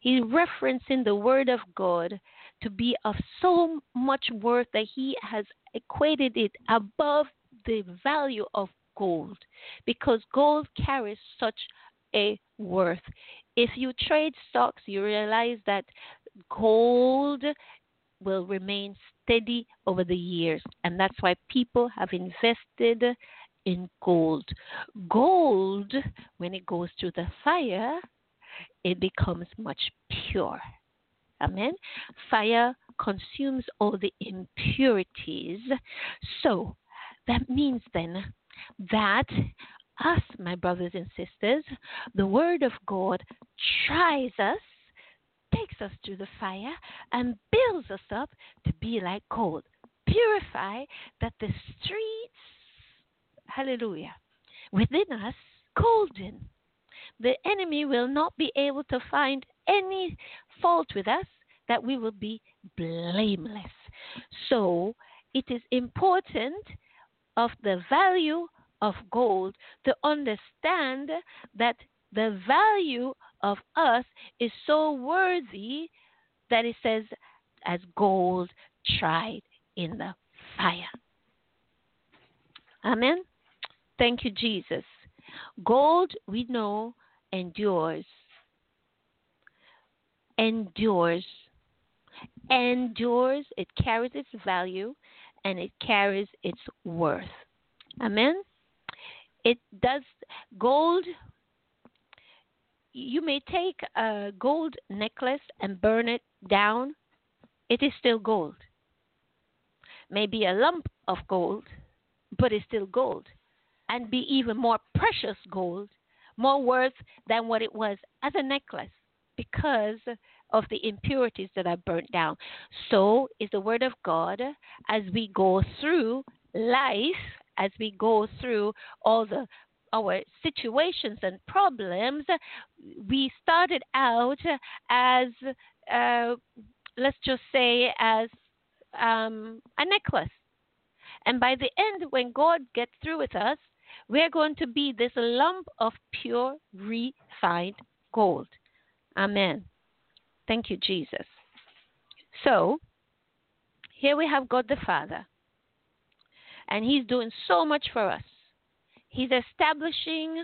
He's referencing the word of God to be of so much worth that he has equated it above the value of gold because gold carries such a worth. If you trade stocks, you realize that gold will remain steady over the years, and that's why people have invested in gold. Gold, when it goes through the fire, it becomes much pure. Amen. Fire consumes all the impurities. So that means then that us, my brothers and sisters, the Word of God tries us, takes us through the fire, and builds us up to be like gold. Purify that the streets, hallelujah, within us, golden. The enemy will not be able to find any fault with us, that we will be blameless. So it is important of the value of gold to understand that the value of us is so worthy that it says, as gold tried in the fire. Amen. Thank you, Jesus. Gold, we know, endures. Endures. Endures. It carries its value and it carries its worth. Amen. It does gold. You may take a gold necklace and burn it down. It is still gold. Maybe a lump of gold, but it's still gold. And be even more precious gold, more worth than what it was as a necklace because of the impurities that are burnt down. So is the Word of God as we go through life, as we go through all the our situations and problems, we started out as, uh, let's just say, as um, a necklace. And by the end, when God gets through with us, we're going to be this lump of pure, refined gold. Amen. Thank you, Jesus. So, here we have God the Father, and He's doing so much for us. He's establishing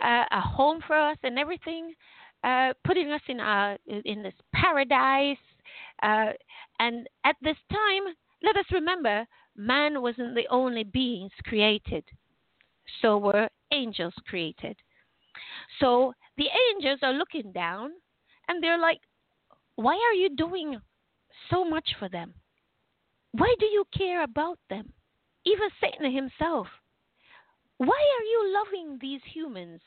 uh, a home for us and everything, uh, putting us in our in this paradise. Uh, and at this time, let us remember, man wasn't the only beings created. So were angels created. So the angels are looking down, and they're like, why are you doing so much for them? Why do you care about them? Even Satan himself. Why are you loving these humans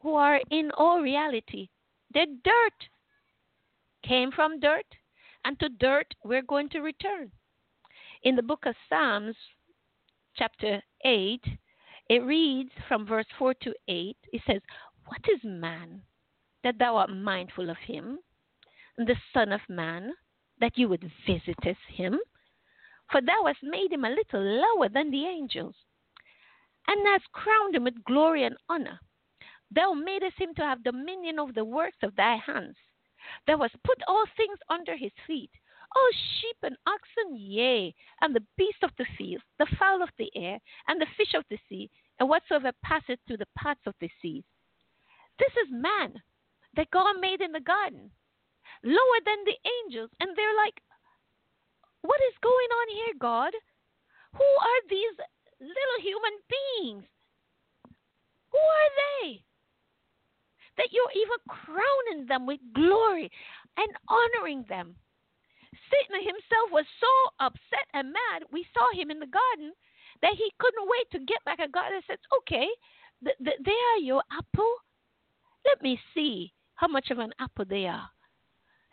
who are in all reality? They're dirt. Came from dirt, and to dirt we're going to return. In the book of Psalms, chapter 8, it reads from verse 4 to 8, it says, What is man that thou art mindful of him? The Son of Man, that you would visit him? For thou hast made him a little lower than the angels, and hast crowned him with glory and honor. Thou madest him to have dominion over the works of thy hands. Thou hast put all things under his feet, all sheep and oxen, yea, and the beast of the field, the fowl of the air, and the fish of the sea, and whatsoever passeth through the paths of the seas. This is man that God made in the garden lower than the angels. And they're like, What is going on here, God? Who are these little human beings? Who are they? That you're even crowning them with glory and honoring them. Satan himself was so upset and mad. We saw him in the garden that he couldn't wait to get back at God and says, Okay, th- th- they are your apple. Let me see how much of an apple they are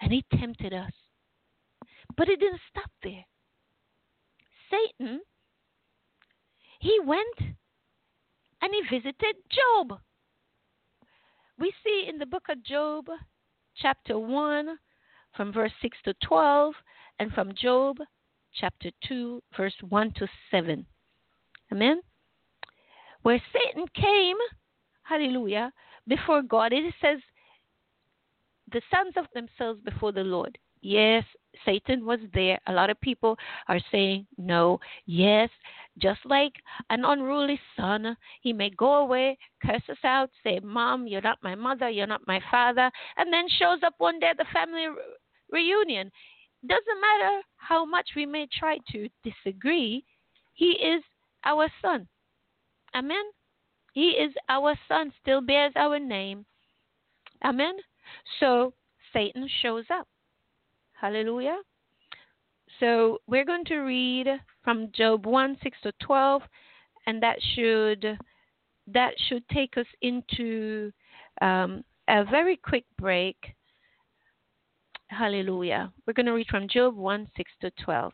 and he tempted us. But it didn't stop there. Satan, he went and he visited Job. We see in the book of Job, chapter 1, from verse 6 to 12, and from Job, chapter 2, verse 1 to 7. Amen? Where Satan came, hallelujah, before God, it says the sons of themselves before the Lord. Yes, Satan was there. A lot of people are saying no. Yes, just like an unruly son, he may go away, curse us out, say, Mom, you're not my mother, you're not my father, and then shows up one day at the family re- reunion. Doesn't matter how much we may try to disagree, he is our son. Amen. He is our son, still bears our name. Amen. So Satan shows up. Hallelujah. So we're going to read from Job 1 6 to 12, and that should that should take us into um, a very quick break. Hallelujah. We're going to read from Job 1 6 to 12.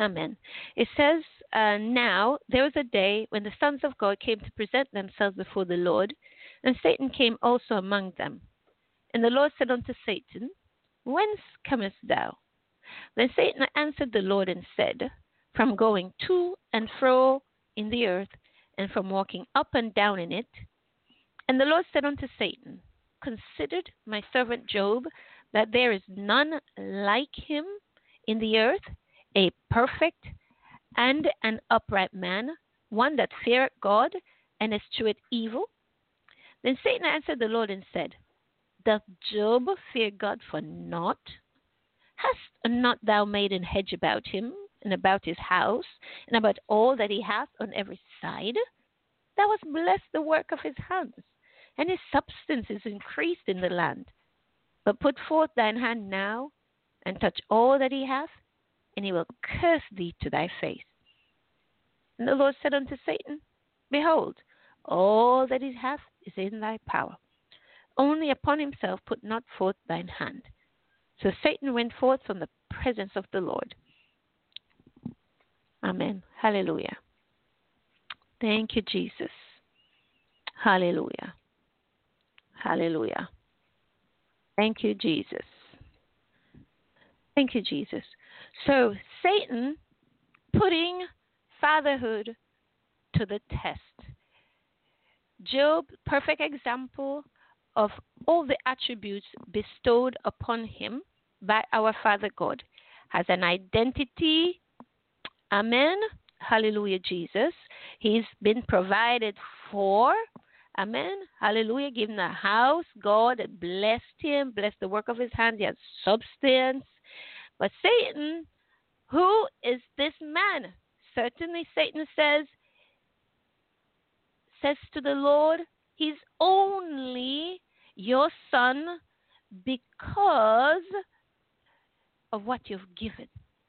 Amen. It says, uh, Now there was a day when the sons of God came to present themselves before the Lord, and Satan came also among them. And the Lord said unto Satan, Whence comest thou? Then Satan answered the Lord and said, From going to and fro in the earth, and from walking up and down in it. And the Lord said unto Satan, Considered my servant Job, that there is none like him in the earth, a perfect and an upright man, one that feareth God and escheweth evil. Then Satan answered the Lord and said, Doth Job fear God for naught? Hast not thou made an hedge about him, and about his house, and about all that he hath on every side? Thou hast blessed the work of his hands, and his substance is increased in the land. But put forth thine hand now, and touch all that he hath, and he will curse thee to thy face. And the Lord said unto Satan, Behold, all that he hath is in thy power. Only upon himself put not forth thine hand. So Satan went forth from the presence of the Lord. Amen. Hallelujah. Thank you, Jesus. Hallelujah. Hallelujah. Thank you, Jesus. Thank you, Jesus. So, Satan putting fatherhood to the test. Job, perfect example of all the attributes bestowed upon him by our Father God, has an identity. Amen. Hallelujah, Jesus. He's been provided for. Amen. Hallelujah. Given a house. God blessed him, blessed the work of his hands. He has substance. But Satan, who is this man? Certainly, Satan says, says to the Lord, He's only your son because of what you've given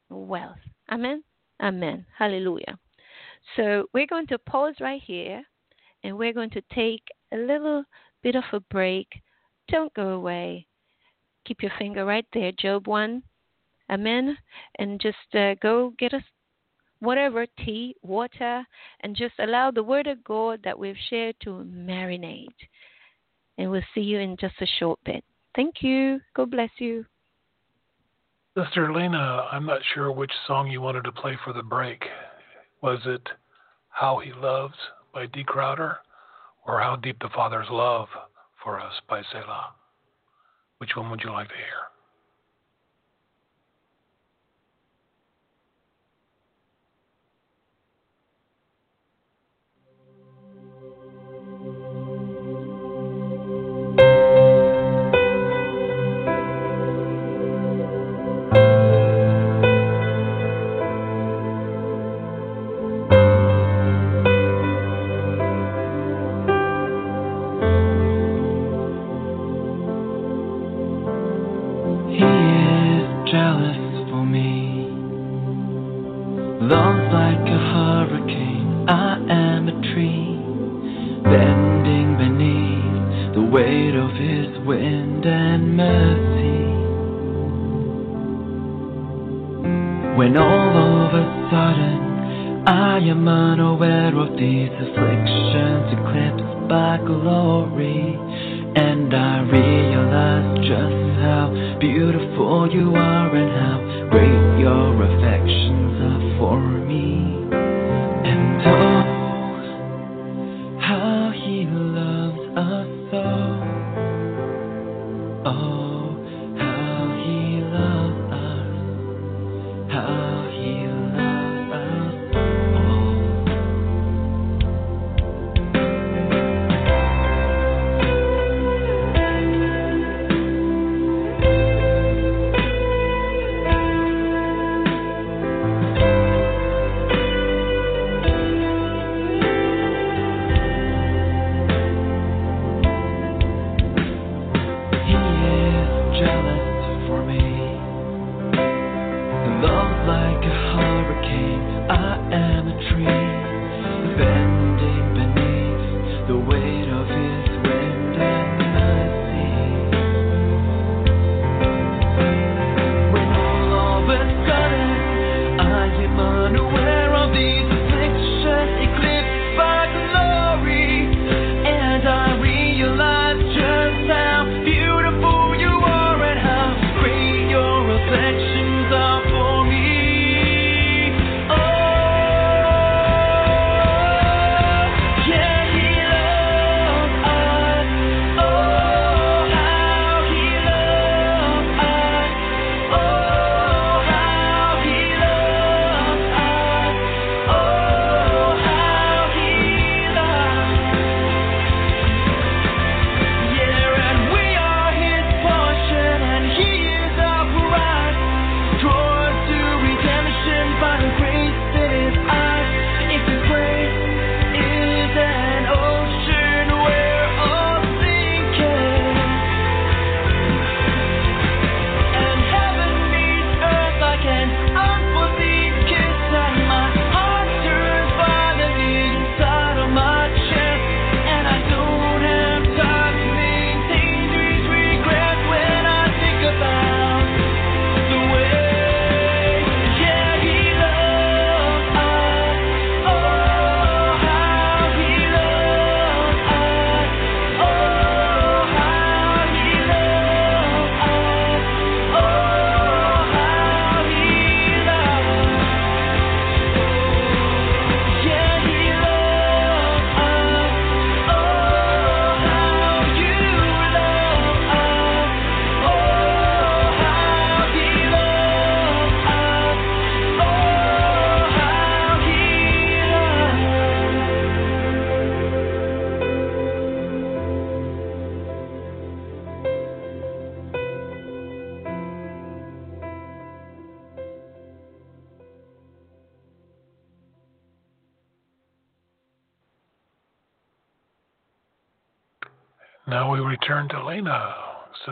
wealth. Amen. Amen. Hallelujah. So we're going to pause right here and we're going to take a little bit of a break. Don't go away. Keep your finger right there, Job 1. Amen. And just uh, go get us whatever tea, water, and just allow the Word of God that we've shared to marinate. And we'll see you in just a short bit. Thank you. God bless you. Sister Lana, I'm not sure which song you wanted to play for the break. Was it How He Loves by Dee Crowder or How Deep the Father's Love for Us by Selah? Which one would you like to hear?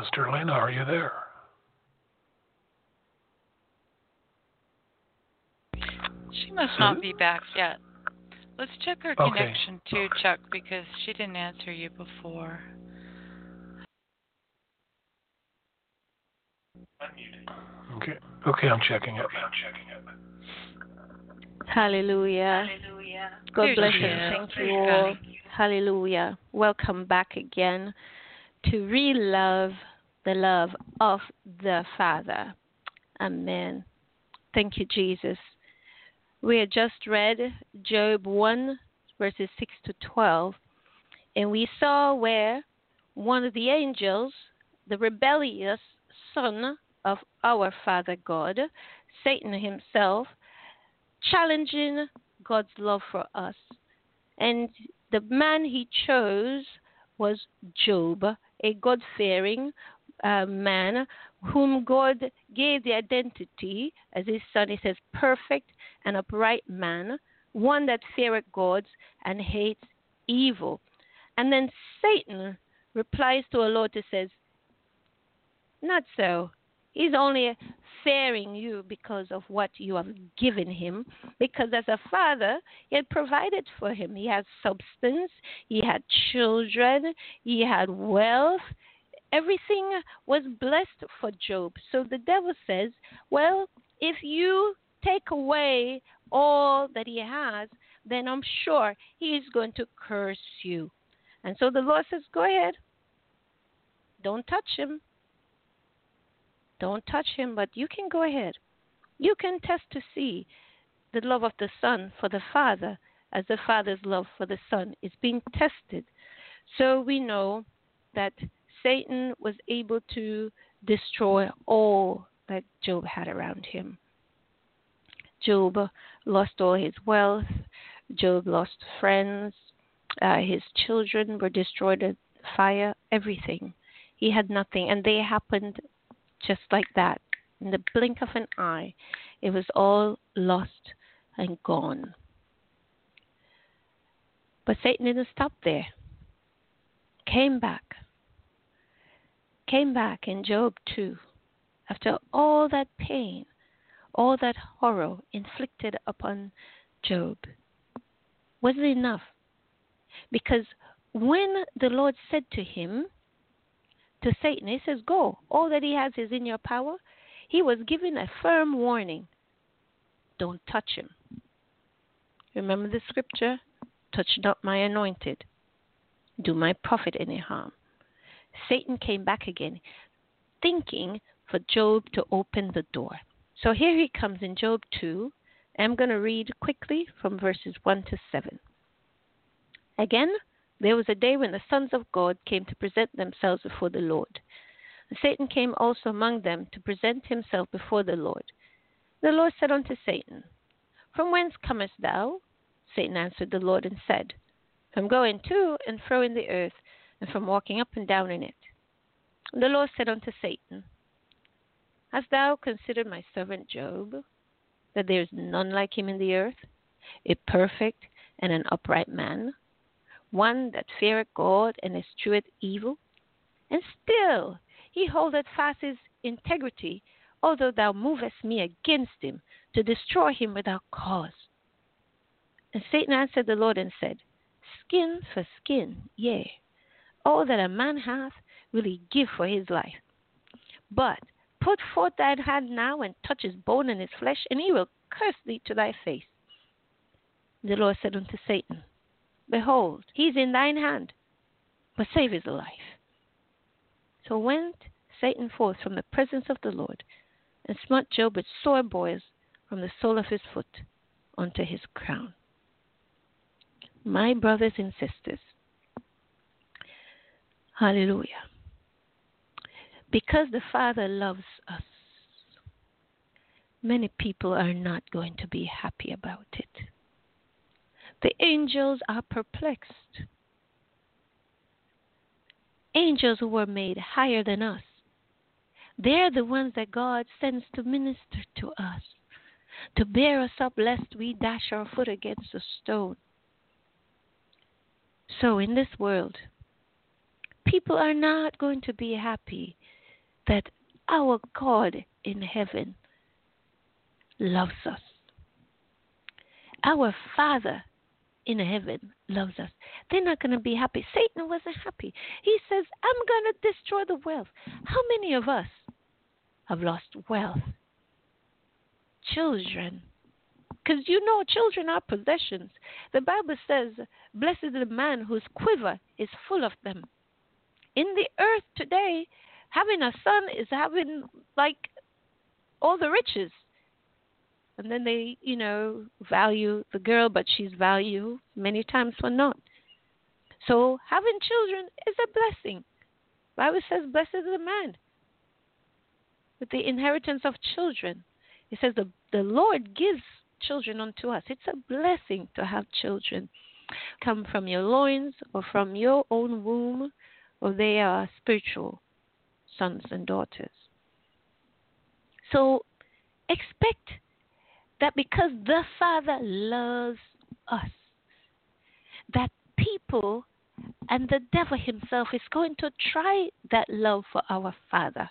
Sister Lana, are you there? She must not be back yet. Let's check her Okay. connection too, Chuck, because she didn't answer you before. Okay. Okay, I'm checking it. I'm checking it. Hallelujah. Hallelujah. God Here bless you. is. Thank you all. Hallelujah. Welcome back again to real love, the love of the Father. Amen. Thank you, Jesus. We had just read Job 1, verses 6 to 12, and we saw where one of the angels, the rebellious son of our Father God, Satan himself, challenging God's love for us. And the man he chose was Job, a God fearing man whom God gave the identity as his son. He says, perfect and upright man, one that feareth God and hates evil. And then Satan replies to our Lord says, Not so. He's only fearing you because of what you have given him. Because as a father, he had provided for him. He had substance, he had children, he had wealth. Everything was blessed for Job. So the devil says, Well, if you take away all that he has, then I'm sure he is going to curse you. And so the Lord says, Go ahead. Don't touch him. Don't touch him, but you can go ahead. You can test to see the love of the Son for the Father as the Father's love for the Son is being tested. So we know that Satan was able to destroy all that Job had around him. Job lost all his wealth. Job lost friends. Uh, his children were destroyed at fire. Everything. He had nothing. And they happened just like that. In the blink of an eye, it was all lost and gone. But Satan didn't stop there. Came back. Came back in Job 2. After all that pain, all that horror inflicted upon Job, was it enough? Because when the Lord said to him, to Satan, he says, Go, all that he has is in your power. He was given a firm warning don't touch him. Remember the scripture? Touch not my anointed, do my prophet any harm. Satan came back again, thinking for Job to open the door. So here he comes in Job 2. I'm going to read quickly from verses 1 to 7. Again, there was a day when the sons of God came to present themselves before the Lord. Satan came also among them to present himself before the Lord. The Lord said unto Satan, From whence comest thou? Satan answered the Lord and said, From going to and fro in the earth, and from walking up and down in it. And the Lord said unto Satan, Hast thou considered my servant Job, that there is none like him in the earth, a perfect and an upright man? one that feareth God and escheweth evil? And still he holdeth fast his integrity, although thou movest me against him to destroy him without cause. And Satan answered the Lord and said, Skin for skin, yea, all that a man hath will he give for his life. But put forth thine hand now and touch his bone and his flesh, and he will curse thee to thy face. The Lord said unto Satan, Behold, he is in thine hand, but save his life. So went Satan forth from the presence of the Lord, and smote Job with sore boils from the sole of his foot unto his crown. My brothers and sisters, hallelujah. Because the Father loves us, many people are not going to be happy about it. The angels are perplexed. Angels who were made higher than us. They're the ones that God sends to minister to us, to bear us up lest we dash our foot against a stone. So in this world, people are not going to be happy that our God in heaven loves us. Our Father in heaven loves us. They're not going to be happy. Satan wasn't happy. He says, I'm going to destroy the wealth. How many of us have lost wealth? Children. Because you know, children are possessions. The Bible says, Blessed is the man whose quiver is full of them. In the earth today, having a son is having like all the riches and then they, you know, value the girl, but she's valued many times for not. So having children is a blessing. Bible says, "Blessed is the man with the inheritance of children." It says the the Lord gives children unto us. It's a blessing to have children come from your loins or from your own womb, or they are spiritual sons and daughters. So expect that because the Father loves us, that people and the devil himself is going to try that love for our Father.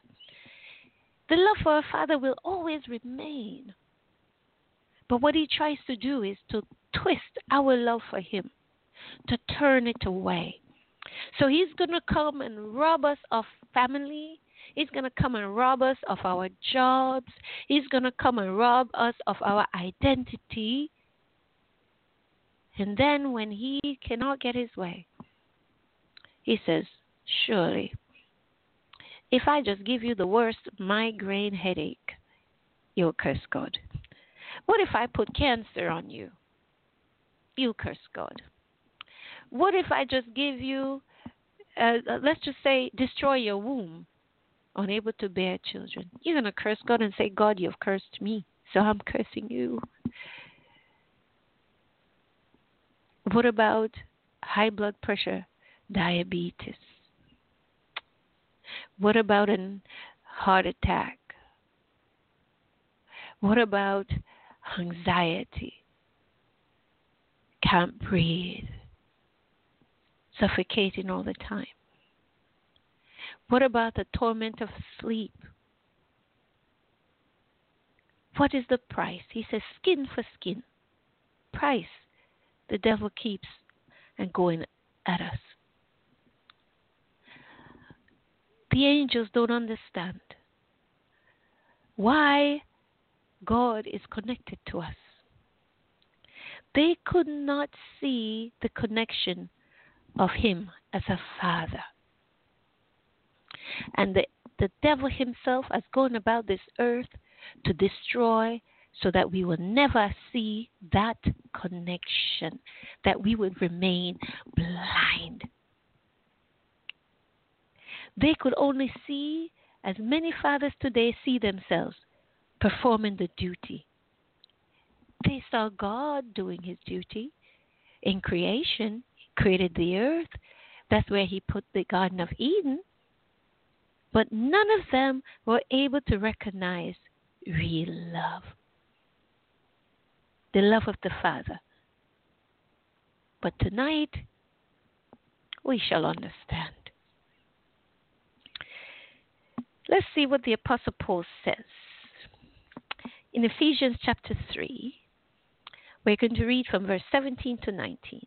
The love for our Father will always remain. But what he tries to do is to twist our love for him, to turn it away. So he's going to come and rob us of family. He's going to come and rob us of our jobs. He's going to come and rob us of our identity. And then when he cannot get his way, he says, Surely, if I just give you the worst migraine headache, you'll curse God. What if I put cancer on you? You curse God. What if I just give you, uh, let's just say, destroy your womb? unable to bear children. You're going to curse God and say, God, you've cursed me, so I'm cursing you. What about high blood pressure, diabetes? What about a heart attack? What about anxiety? Can't breathe, suffocating all the time. What about the torment of sleep? What is the price? He says, skin for skin. Price the devil keeps and going at us. The angels don't understand why God is connected to us. They could not see the connection of Him as a father. And the, the devil himself has gone about this earth to destroy so that we will never see that connection, that we would remain blind. They could only see, as many fathers today see themselves, performing the duty. They saw God doing his duty in creation, created the earth. That's where he put the Garden of Eden. But none of them were able to recognize real love the love of the Father. But tonight, we shall understand. Let's see what the Apostle Paul says. In Ephesians chapter 3, we're going to read from verse 17 to 19.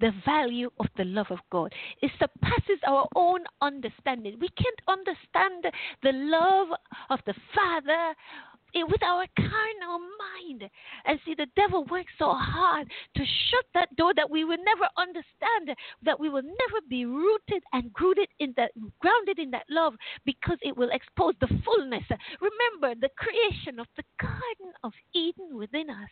the value of the love of God. It surpasses our own understanding. We can't understand the love of the Father with our carnal mind. And see, the devil works so hard to shut that door that we will never understand, that we will never be rooted and rooted in that, grounded in that love, because it will expose the fullness. Remember the creation of the Garden of Eden within us.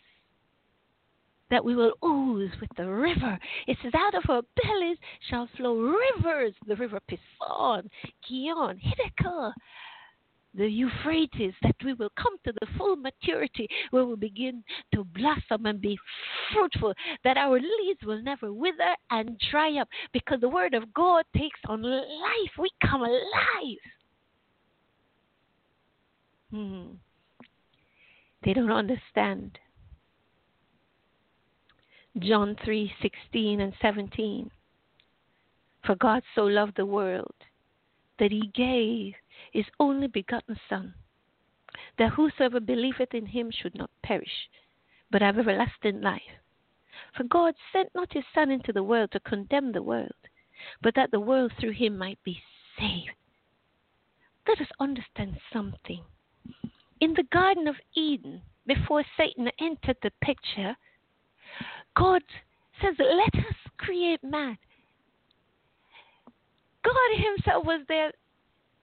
That we will ooze with the river. It says, out of our bellies shall flow rivers, the river Pison, Gihon, Hiddekel, the Euphrates, that we will come to the full maturity where we begin to blossom and be fruitful, that our leaves will never wither and dry up because the Word of God takes on life. We come alive. Hmm. They don't understand. John 3:16 and 17. For God so loved the world that he gave his only begotten Son, that whosoever believeth in him should not perish, but have everlasting life. For God sent not his Son into the world to condemn the world, but that the world through him might be saved. Let us understand something. In the Garden of Eden, before Satan entered the picture, God says, Let us create man. God Himself was there,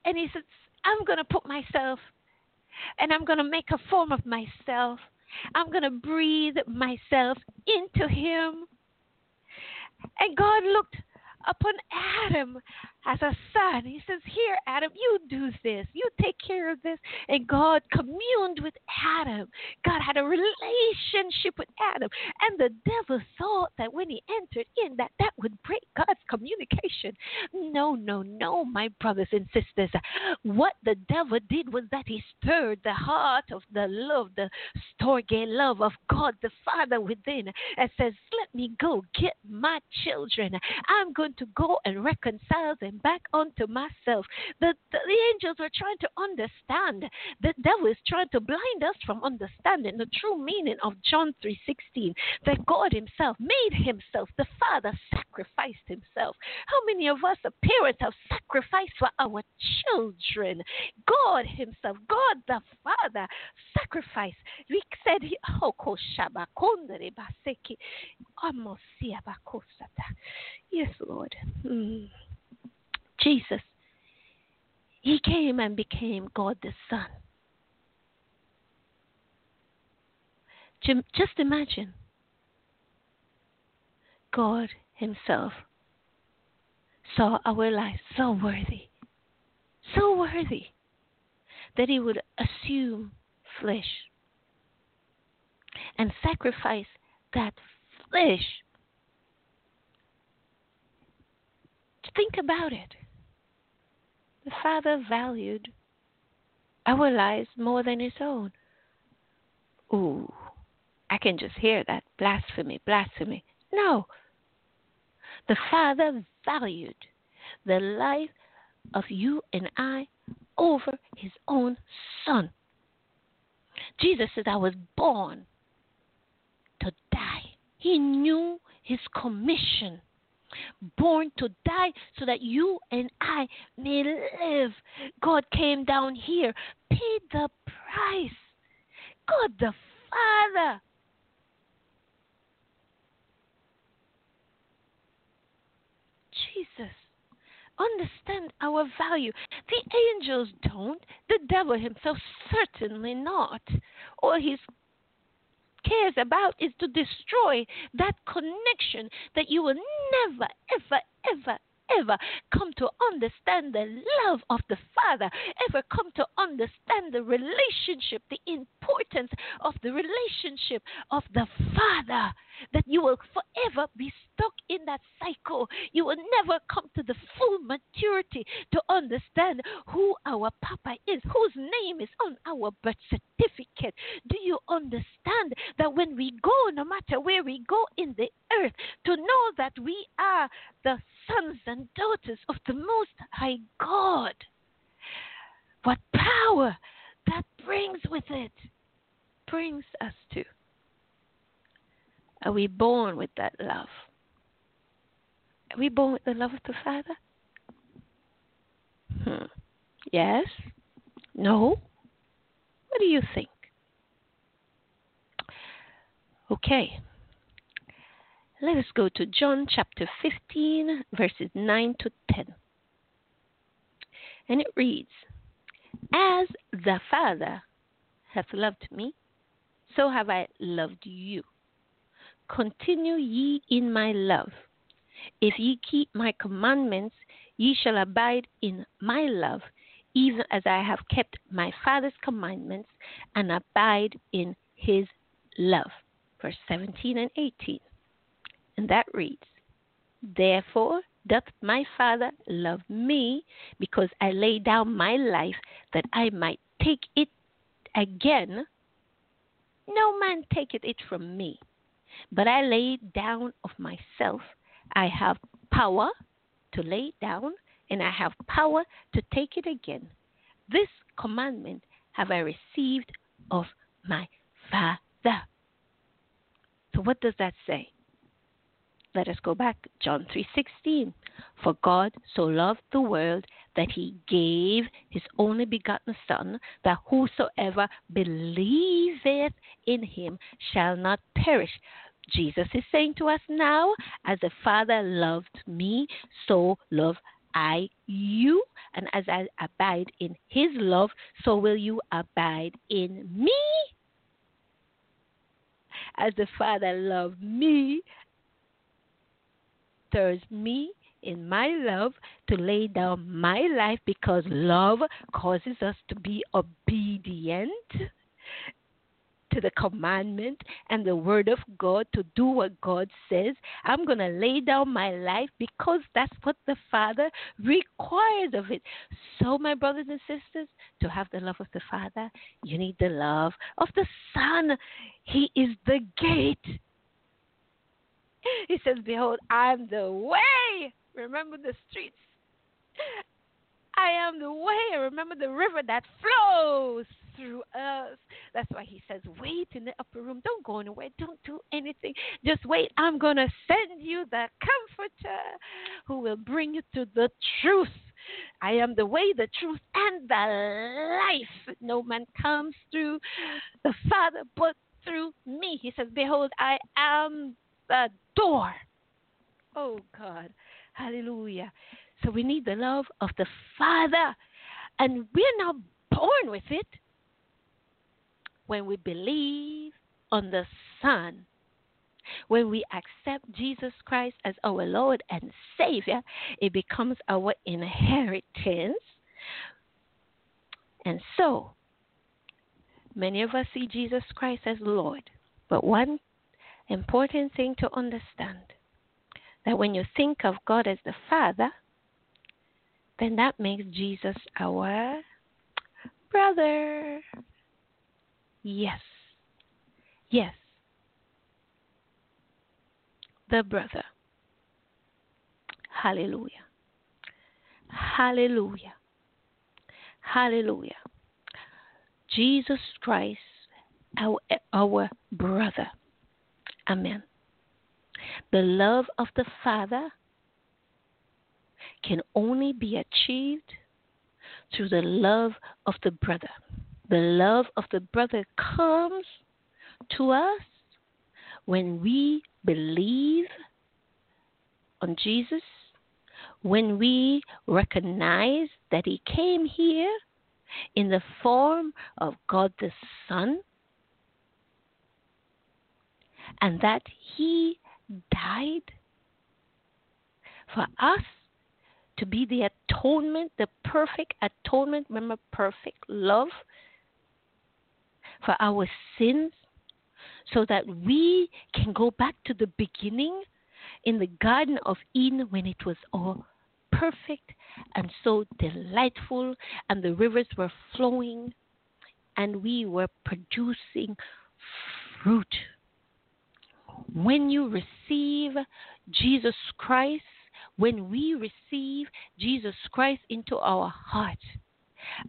and He says, I'm going to put myself, and I'm going to make a form of myself. I'm going to breathe myself into Him. And God looked upon Adam as a son. He says, Here, Adam, you do this. You take care of this. And God communed with Adam. God had a relationship with Adam. And the devil thought that when he entered in, that that would break God's communication. No, no, no, my brothers and sisters. What the devil did was that he stirred the heart of the love, the storge love of God the Father within, and says, Let me go get my children. I'm going to go and reconcile them back onto myself. The, the, the angels are trying to understand. The devil is trying to blind us from understanding the true meaning of John 3:16. That God Himself made Himself, the Father sacrificed Himself. How many of us, parents, have sacrificed for our children? God Himself, God the Father, sacrificed. We said, Yes, Lord. Mm. Jesus, He came and became God the Son. Just imagine God Himself saw our lives so worthy, so worthy, that He would assume flesh and sacrifice that flesh. Think about it. The Father valued our lives more than his own. Ooh, I can just hear that. Blasphemy, blasphemy. No. The Father valued the life of you and I over his own Son. Jesus said, I was born to die. He knew his commission born to die so that you and I may live. God came down here, paid the price. God the Father. Jesus. Understand our value. The angels don't. The devil himself certainly not. Or his cares about is to destroy that connection that you will never, ever, ever, ever come to understand the love of the Father, ever come to understand the relationship, the importance of the relationship of the Father, that you will forever be stuck in that cycle. You will never come to the full maturity to understand who our Papa is, whose name is on our birth certificate. Do you understand that when we go, no matter where we go in the earth, to know that we are the sons and daughters of the Most High God? What power that brings with it brings us to. Are we born with that love? Are we born with the love of the Father? Hmm. Yes? No? What do you think? Okay. Let us go to John chapter 15, verses 9 to 10. And it reads As the Father hath loved me, so have I loved you. Continue ye in my love. If ye keep my commandments, ye shall abide in my love, even as I have kept my Father's commandments and abide in his love. Verse 17 and 18. And that reads, Therefore doth my Father love me, because I lay down my life that I might take it again. No man taketh it from me, but I lay down of myself. I have power to lay down, and I have power to take it again. This commandment have I received of my Father. So what does that say? Let us go back John 3:16. For God so loved the world that he gave his only begotten son that whosoever believeth in him shall not perish. Jesus is saying to us now, as the Father loved me, so love I you, and as I abide in his love, so will you abide in me. As the Father loved me, stirs me in my love to lay down my life because love causes us to be obedient to the commandment and the word of God to do what God says. I'm going to lay down my life because that's what the Father requires of it. So, my brothers and sisters, to have the love of the Father, you need the love of the Son. He is the gate. He says, Behold, I'm the way. Remember the streets. I am the way. Remember the river that flows through us. That's why he says, Wait in the upper room. Don't go anywhere. Don't do anything. Just wait. I'm going to send you the comforter who will bring you to the truth. I am the way, the truth, and the life. No man comes through the Father but through me. He says, Behold, I am the door. Oh God. Hallelujah. So we need the love of the Father. And we're not born with it when we believe on the Son. When we accept Jesus Christ as our Lord and Savior, it becomes our inheritance. And so, many of us see Jesus Christ as Lord. But one important thing to understand that when you think of God as the Father, then that makes Jesus our brother. Yes. Yes. The brother. Hallelujah. Hallelujah. Hallelujah. Jesus Christ, our, our brother. Amen. The love of the Father can only be achieved through the love of the brother. The love of the brother comes to us when we believe on Jesus, when we recognize that He came here in the form of God the Son and that He died for us to be the atonement, the perfect atonement. Remember, perfect love for our sins, so that we can go back to the beginning in the Garden of Eden when it was all perfect and so delightful, and the rivers were flowing, and we were producing fruit. When you receive Jesus Christ, when we receive Jesus Christ into our heart,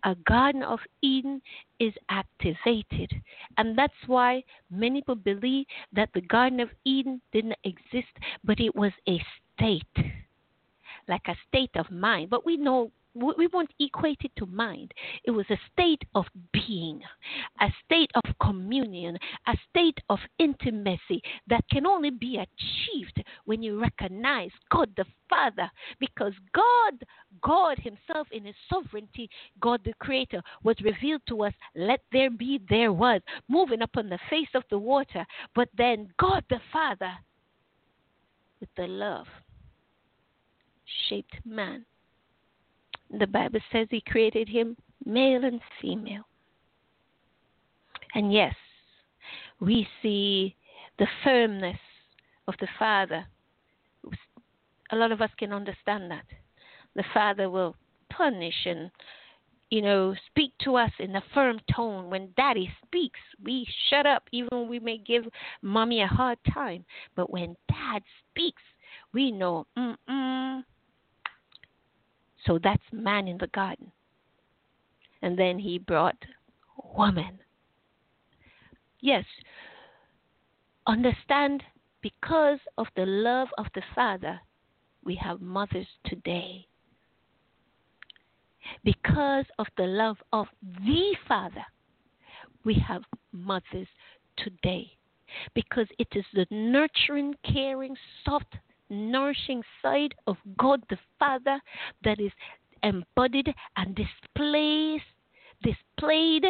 a Garden of Eden is activated. And that's why many people believe that the Garden of Eden didn't exist, but it was a state, like a state of mind. But we know we won't equate it to mind. It was a state of being, a state of communion, a state of intimacy that can only be achieved when you recognize God the Father. Because God, God Himself in His sovereignty, God the Creator, was revealed to us, let there be, there was, moving upon the face of the water. But then God the Father, with the love, shaped man The Bible says He created him male and female. And yes, we see the firmness of the Father. A lot of us can understand that. The Father will punish and you know, speak to us in a firm tone. When daddy speaks, we shut up, even we may give mommy a hard time. But when dad speaks, we know, mm-mm. So that's man in the garden. And then he brought woman. Yes, understand because of the love of the Father, we have mothers today because of the love of the Father, we have mothers today. Because it is the nurturing, caring, soft, nourishing side of God the Father that is embodied and displayed displayed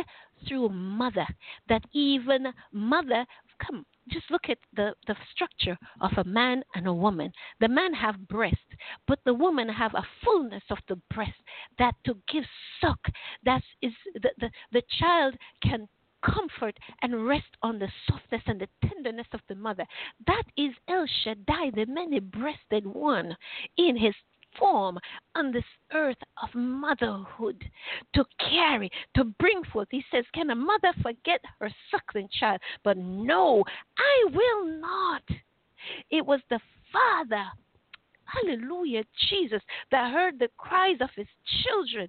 through mother that even mother come just look at the, the structure of a man and a woman. The man have breast, but the woman have a fullness of the breast that to give suck. That is the, the, the child can comfort and rest on the softness and the tenderness of the mother. That is El Shaddai, the many breasted one in his form on this earth of motherhood to carry, to bring forth. He says, Can a mother forget her suckling child? But no, I will not. It was the Father hallelujah, Jesus, that heard the cries of his children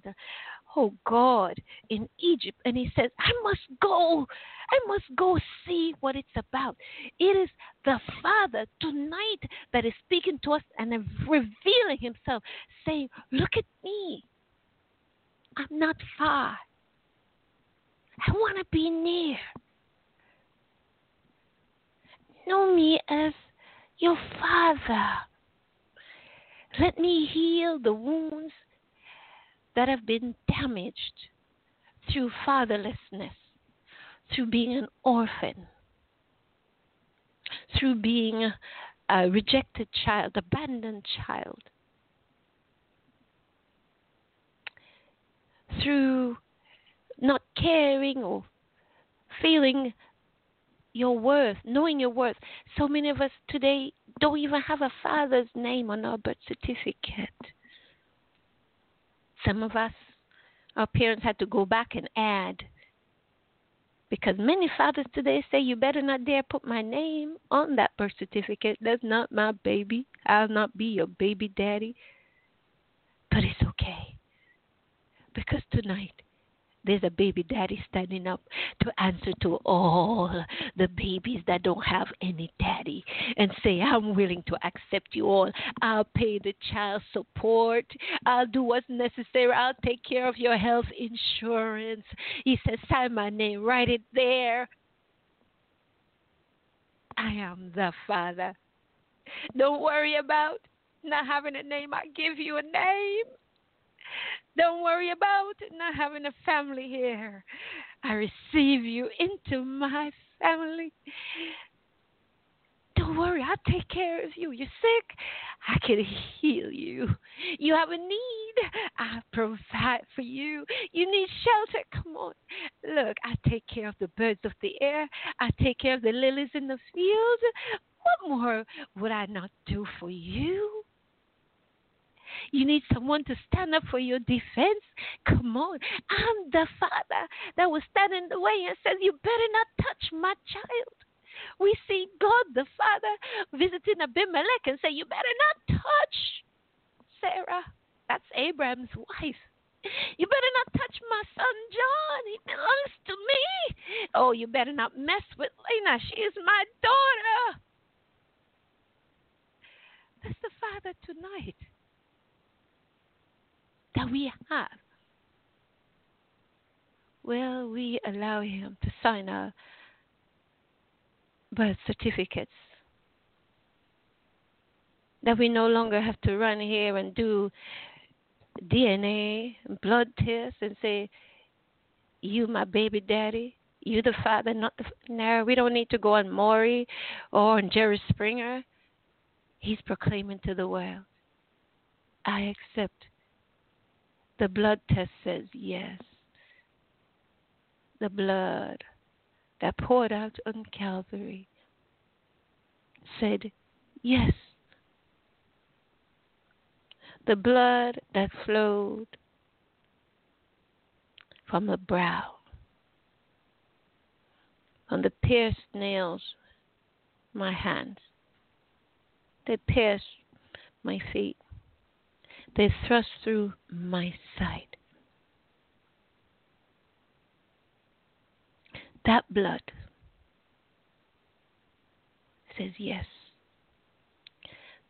oh God, in Egypt. And he says, I must go. I must go see what it's about. It is the Father tonight that is speaking to us and revealing himself, saying, Look at me. I'm not far. I want to be near. Know me as your Father. Let me heal the wounds that have been damaged through fatherlessness, through being an orphan, through being a rejected child, abandoned child, through not caring or feeling your worth, knowing your worth. So many of us today don't even have a father's name on our birth certificate. Some of us, our parents had to go back and add. Because many fathers today say, You better not dare put my name on that birth certificate. That's not my baby. I'll not be your baby daddy. But it's okay. Because tonight, there's a baby daddy standing up to answer to all the babies that don't have any daddy and say, I'm willing to accept you all. I'll pay the child support. I'll do what's necessary. I'll take care of your health insurance. He says, sign my name, write it there. I am the Father. Don't worry about not having a name. I give you a name. Don't worry about not having a family here. I receive you into my family. Don't worry, I'll take care of you. You're sick, I can heal you. You have a need, I provide for you. You need shelter, come on. Look, I take care of the birds of the air, I take care of the lilies in the field. What more would I not do for you? You need someone to stand up for your defense. Come on. I'm the father that will stand in the way and says, You better not touch my child. We see God the Father visiting Abimelech and say, You better not touch Sarah. That's Abraham's wife. You better not touch my son John. He belongs to me. Oh, you better not mess with Lana. She is my daughter. That's the Father tonight that we have, will we allow him to sign our birth certificates? That we no longer have to run here and do DNA, blood tests, and say, You, my baby daddy, you, the father, not the. No, we don't need to go on Maury or on Jerry Springer. He's proclaiming to the world, I accept The blood test says yes. The blood that poured out on Calvary said yes. The blood that flowed from the brow, from the pierced nails, my hands. They pierced my feet. They thrust through my side. That blood says yes.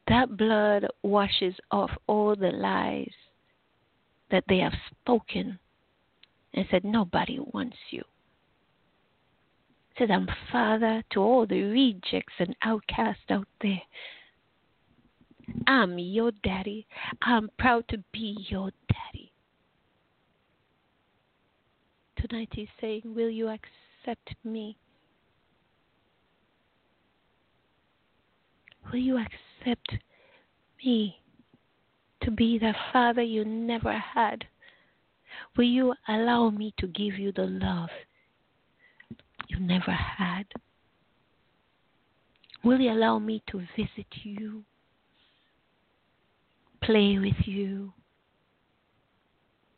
That blood washes off all the lies that they have spoken and said, Nobody wants you. Says I'm father to all the rejects and outcasts out there. I'm your daddy. I'm proud to be your daddy. Tonight he's saying, Will you accept me? Will you accept me to be the father you never had? Will you allow me to give you the love you never had? Will you allow me to visit you? Play with you?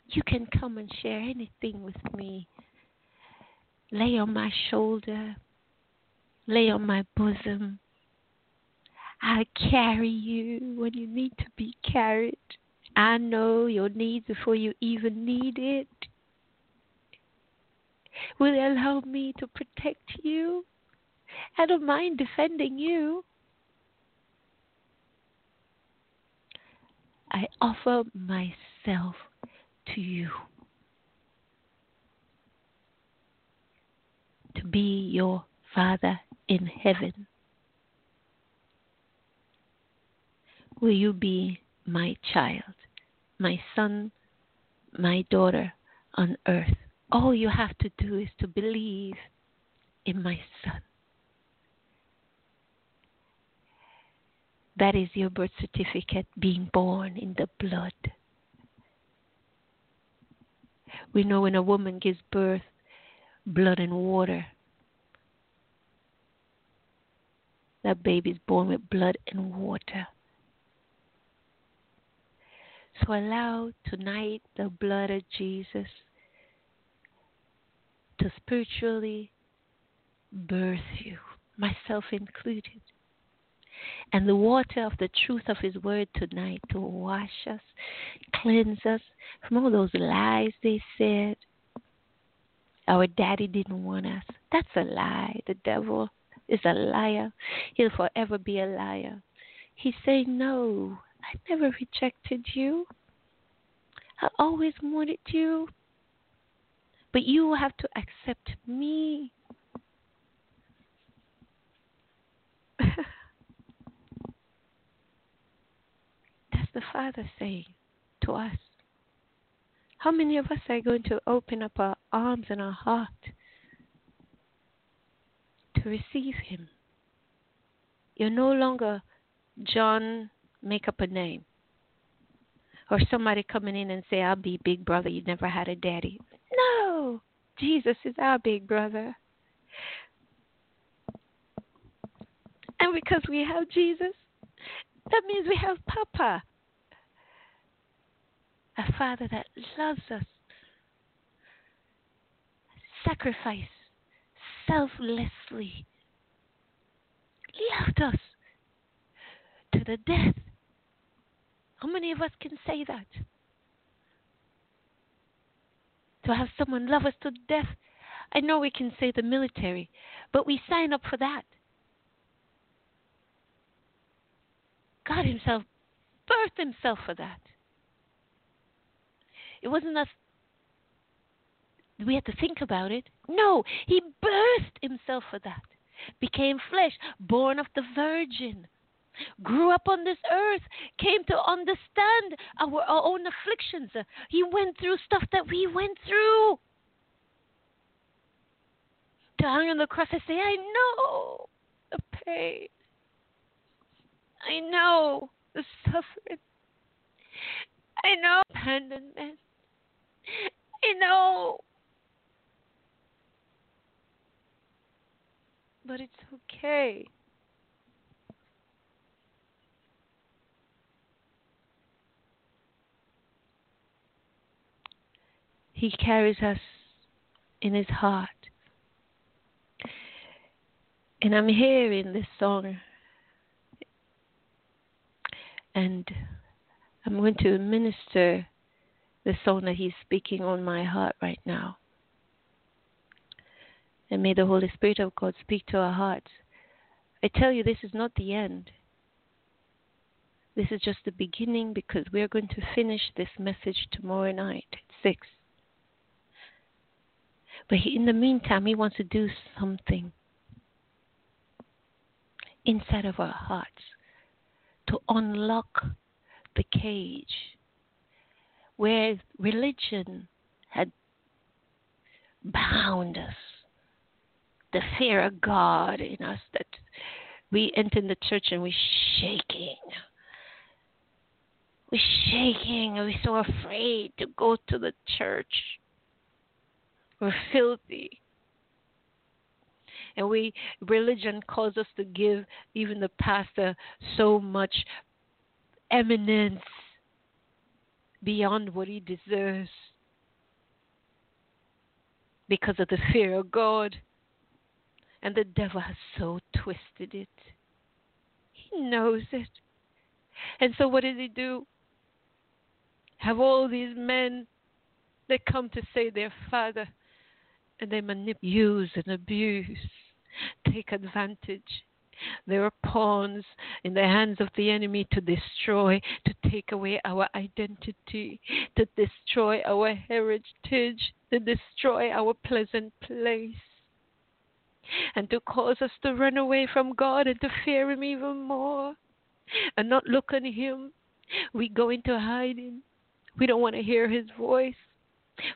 You can come and share anything with me. Lay on my shoulder, lay on my bosom. I'll carry you when you need to be carried. I know your needs before you even need it. Will you allow me to protect you? I don't mind defending you. I offer myself to you to be your Father in heaven. Will you be my child, my son, my daughter on earth? All you have to do is to believe in my son. That is your birth certificate being born in the blood. We know when a woman gives birth, blood and water. That baby is born with blood and water. So allow tonight the blood of Jesus to spiritually birth you, myself included. And the water of the truth of His Word tonight to wash us, cleanse us from all those lies they said. Our daddy didn't want us. That's a lie. The devil is a liar. He'll forever be a liar. He's saying, No, I never rejected you. I always wanted you. But you have to accept me. That's the Father saying to us. How many of us are going to open up our arms and our heart to receive Him? You're no longer John, make up a name. Or somebody coming in and say, I'll be big brother, you never had a daddy. No, Jesus is our big brother. And because we have Jesus, that means we have Papa, a Father that loves us, sacrifice selflessly, loved us to the death. How many of us can say that? To have someone love us to death. I know we can say the military, but we sign up for that. God Himself birthed Himself for that. It wasn't us. We had to think about it. No, He burst Himself for that. Became flesh, born of the Virgin grew up on this earth, came to understand our, our own afflictions. He went through stuff that we went through. To hang on the cross and say, I know the pain. I know the suffering. I know abandonment. I know. But it's okay. He carries us in his heart. And I'm hearing this song. And I'm going to minister the song that He's speaking on my heart right now. And may the Holy Spirit of God speak to our hearts. I tell you, this is not the end. This is just the beginning because we're going to finish this message tomorrow night at 6. But in the meantime, He wants to do something inside of our hearts to unlock the cage where religion had bound us. The fear of God in us that we enter the church and we're shaking. We're shaking and we're so afraid to go to the church. We're filthy. And we religion calls us to give even the pastor so much eminence beyond what he deserves because of the fear of God. And the devil has so twisted it. He knows it. And so, what does he do? Have all these men that come to say their father, and they manipulate, use, and abuse, take advantage they are pawns in the hands of the enemy to destroy, to take away our identity, to destroy our heritage, to destroy our pleasant place, and to cause us to run away from God and to fear Him even more and not look on Him. We go into hiding. We don't want to hear His voice.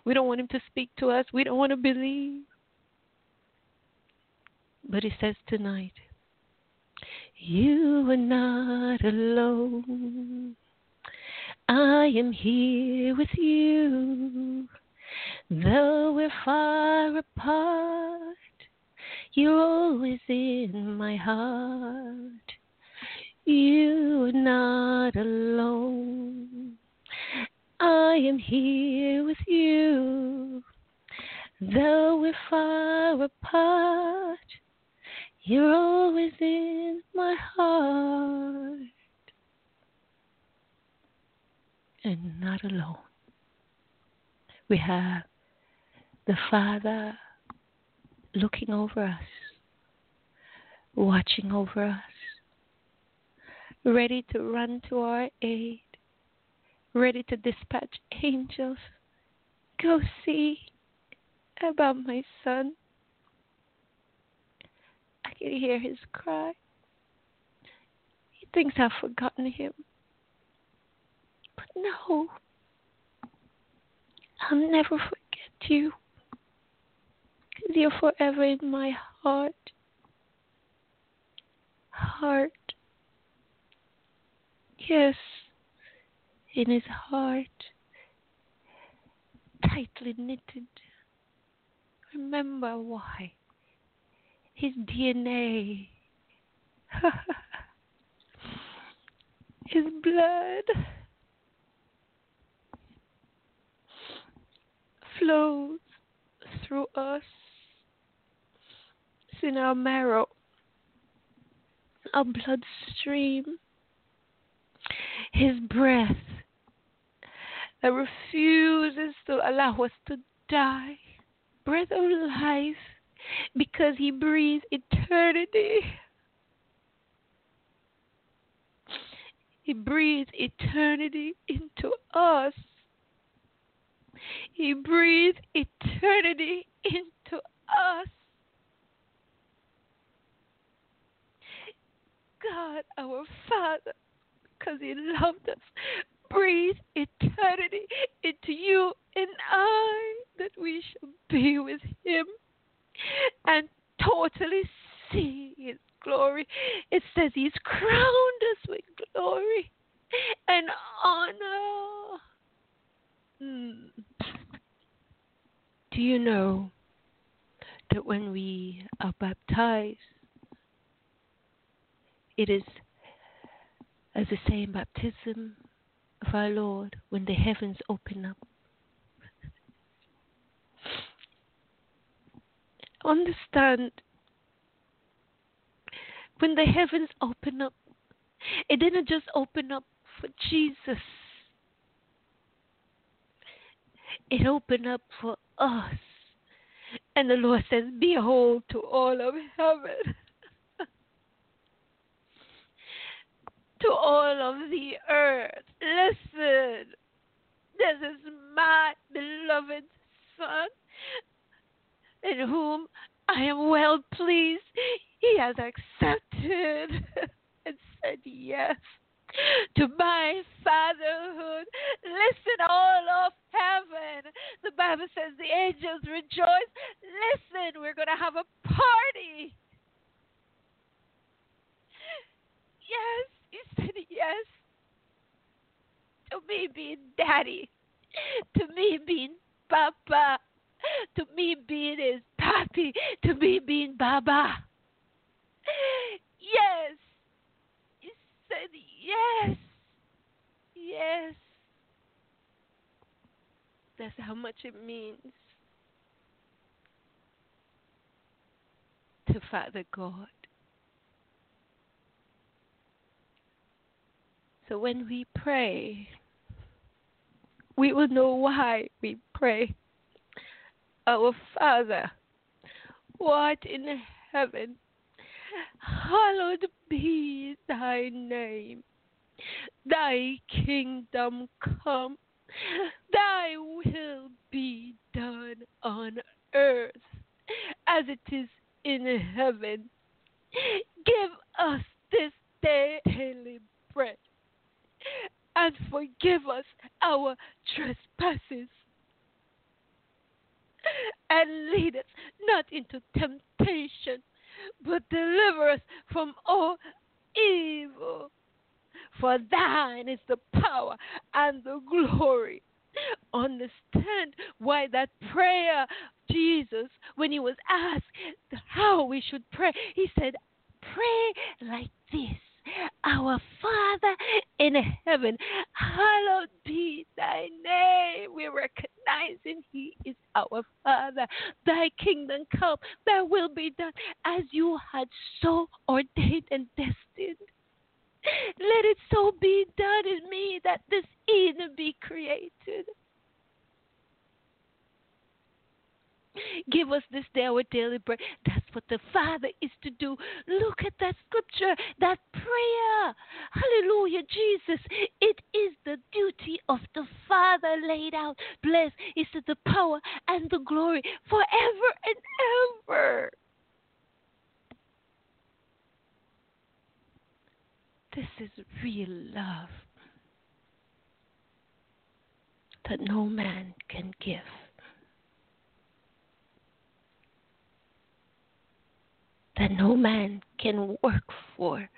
We don't want Him to speak to us. We don't want to believe. But He says tonight, you are not alone. I am here with you. Though we're far apart, you're always in my heart. You are not alone. I am here with you. Though we're far apart, you're always in my heart and not alone. We have the Father looking over us, watching over us, ready to run to our aid, ready to dispatch angels. Go see about my son. I can hear his cry. He thinks I've forgotten him. But no, I'll never forget you. Because you're forever in my heart. Heart. Yes, in his heart. Tightly knitted. Remember why his DNA, his blood flows through us. It's in our marrow, our bloodstream. His breath that refuses to allow us to die. Breath of life because he breathes eternity. He breathes eternity into us. He breathes eternity into us. God, our Father, because He loved us, breathe eternity into you and I, that we shall be with Him and totally see His glory. It says He's crowned us with glory and honor. Mm. you know that when we are baptized, it is as the same baptism of our Lord when the heavens open up? Understand when the heavens open up, it didn't just open up for Jesus. It opened up for us. And the Lord says, Behold to all of heaven, to all of the earth. Listen, this is my beloved Son, in whom I am well pleased. He has accepted and said yes to my fatherhood. Listen, all of heaven. The Bible says the angels rejoice. Listen, we're going to have a party. Yes, he said yes to me being daddy, to me being papa, to me being his papi, to me being baba. Yes, he said yes, yes. That's how much it means to Father God. So when we pray, we will know why we pray. Our Father, what in heaven, hallowed be thy name. Thy kingdom come, thy will be done on earth as it is in heaven. Give us this day daily bread and forgive us our trespasses. And lead us not into temptation, but deliver us from all evil. For thine is the power and the glory. Understand why that prayer, Jesus, when he was asked how we should pray, he said, Pray like this our Father in heaven, hallowed be thy name. We recognize recognizing He is our Father. Thy kingdom come, thy will be done as you had so ordained and destined. Let it so be done in me that this Eden be created. Give us this day our daily bread. That's what the Father is to do. Look at that scripture, that prayer. Hallelujah, Jesus. It is the duty of the Father laid out. Blessed is the power and the glory forever and ever. This is real love that no man can give. That no man can work for.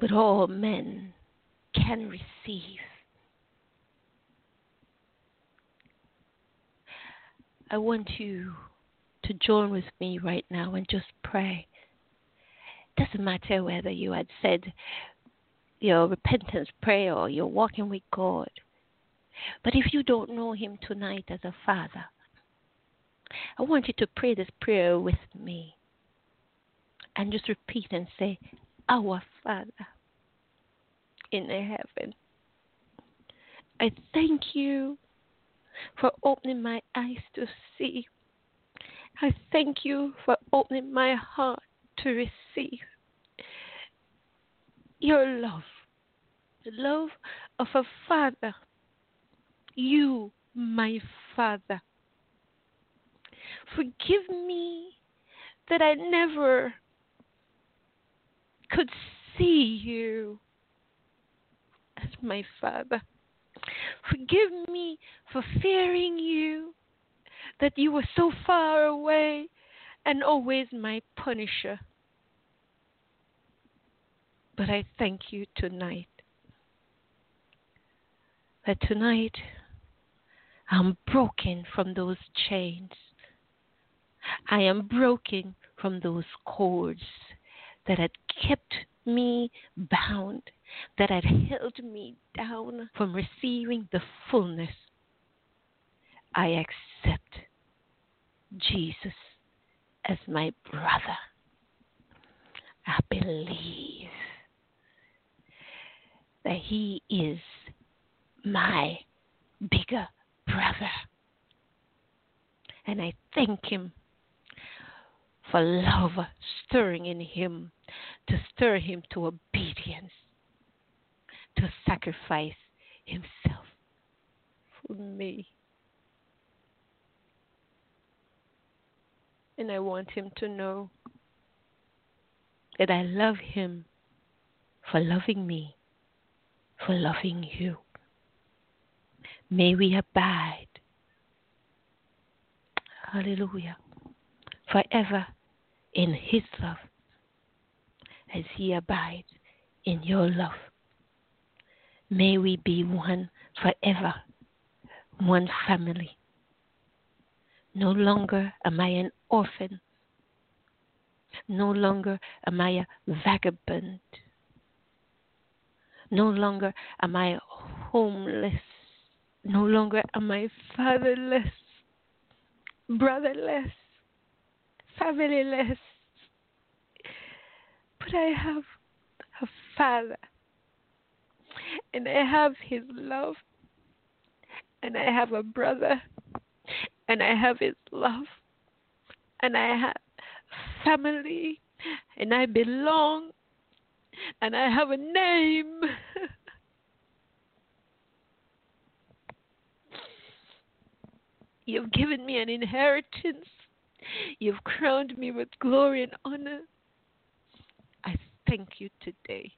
But all men can receive. I want you to join with me right now and just pray. It Doesn't matter whether you had said your repentance prayer or you're walking with God. But if you don't know Him tonight as a Father, I want you to pray this prayer with me and just repeat and say, Our Father in heaven, I thank you for opening my eyes to see. I thank you for opening my heart to receive your love, the love of a father. You, my father. Forgive me that I never could see you as my Father. Forgive me for fearing you, that you were so far away and always my punisher. But I thank you tonight that tonight I'm broken from those chains. I am broken from those cords that had kept me bound, that had held me down from receiving the fullness. I accept Jesus as my brother. I believe that he is my bigger brother. And I thank him for love stirring in him, to stir him to obedience, to sacrifice himself for me. And I want him to know that I love him for loving me, for loving you. May we abide, hallelujah, forever in his love as he abides in your love. May we be one forever, one family. No longer am I an orphan. No longer am I a vagabond. No longer am I homeless. No longer am I fatherless, brotherless, familyless. But I have a father. And I have his love. And I have a brother. And I have his love. And I have family. And I belong. And I have a name. You've given me an inheritance. You've crowned me with glory and honor. I thank you today.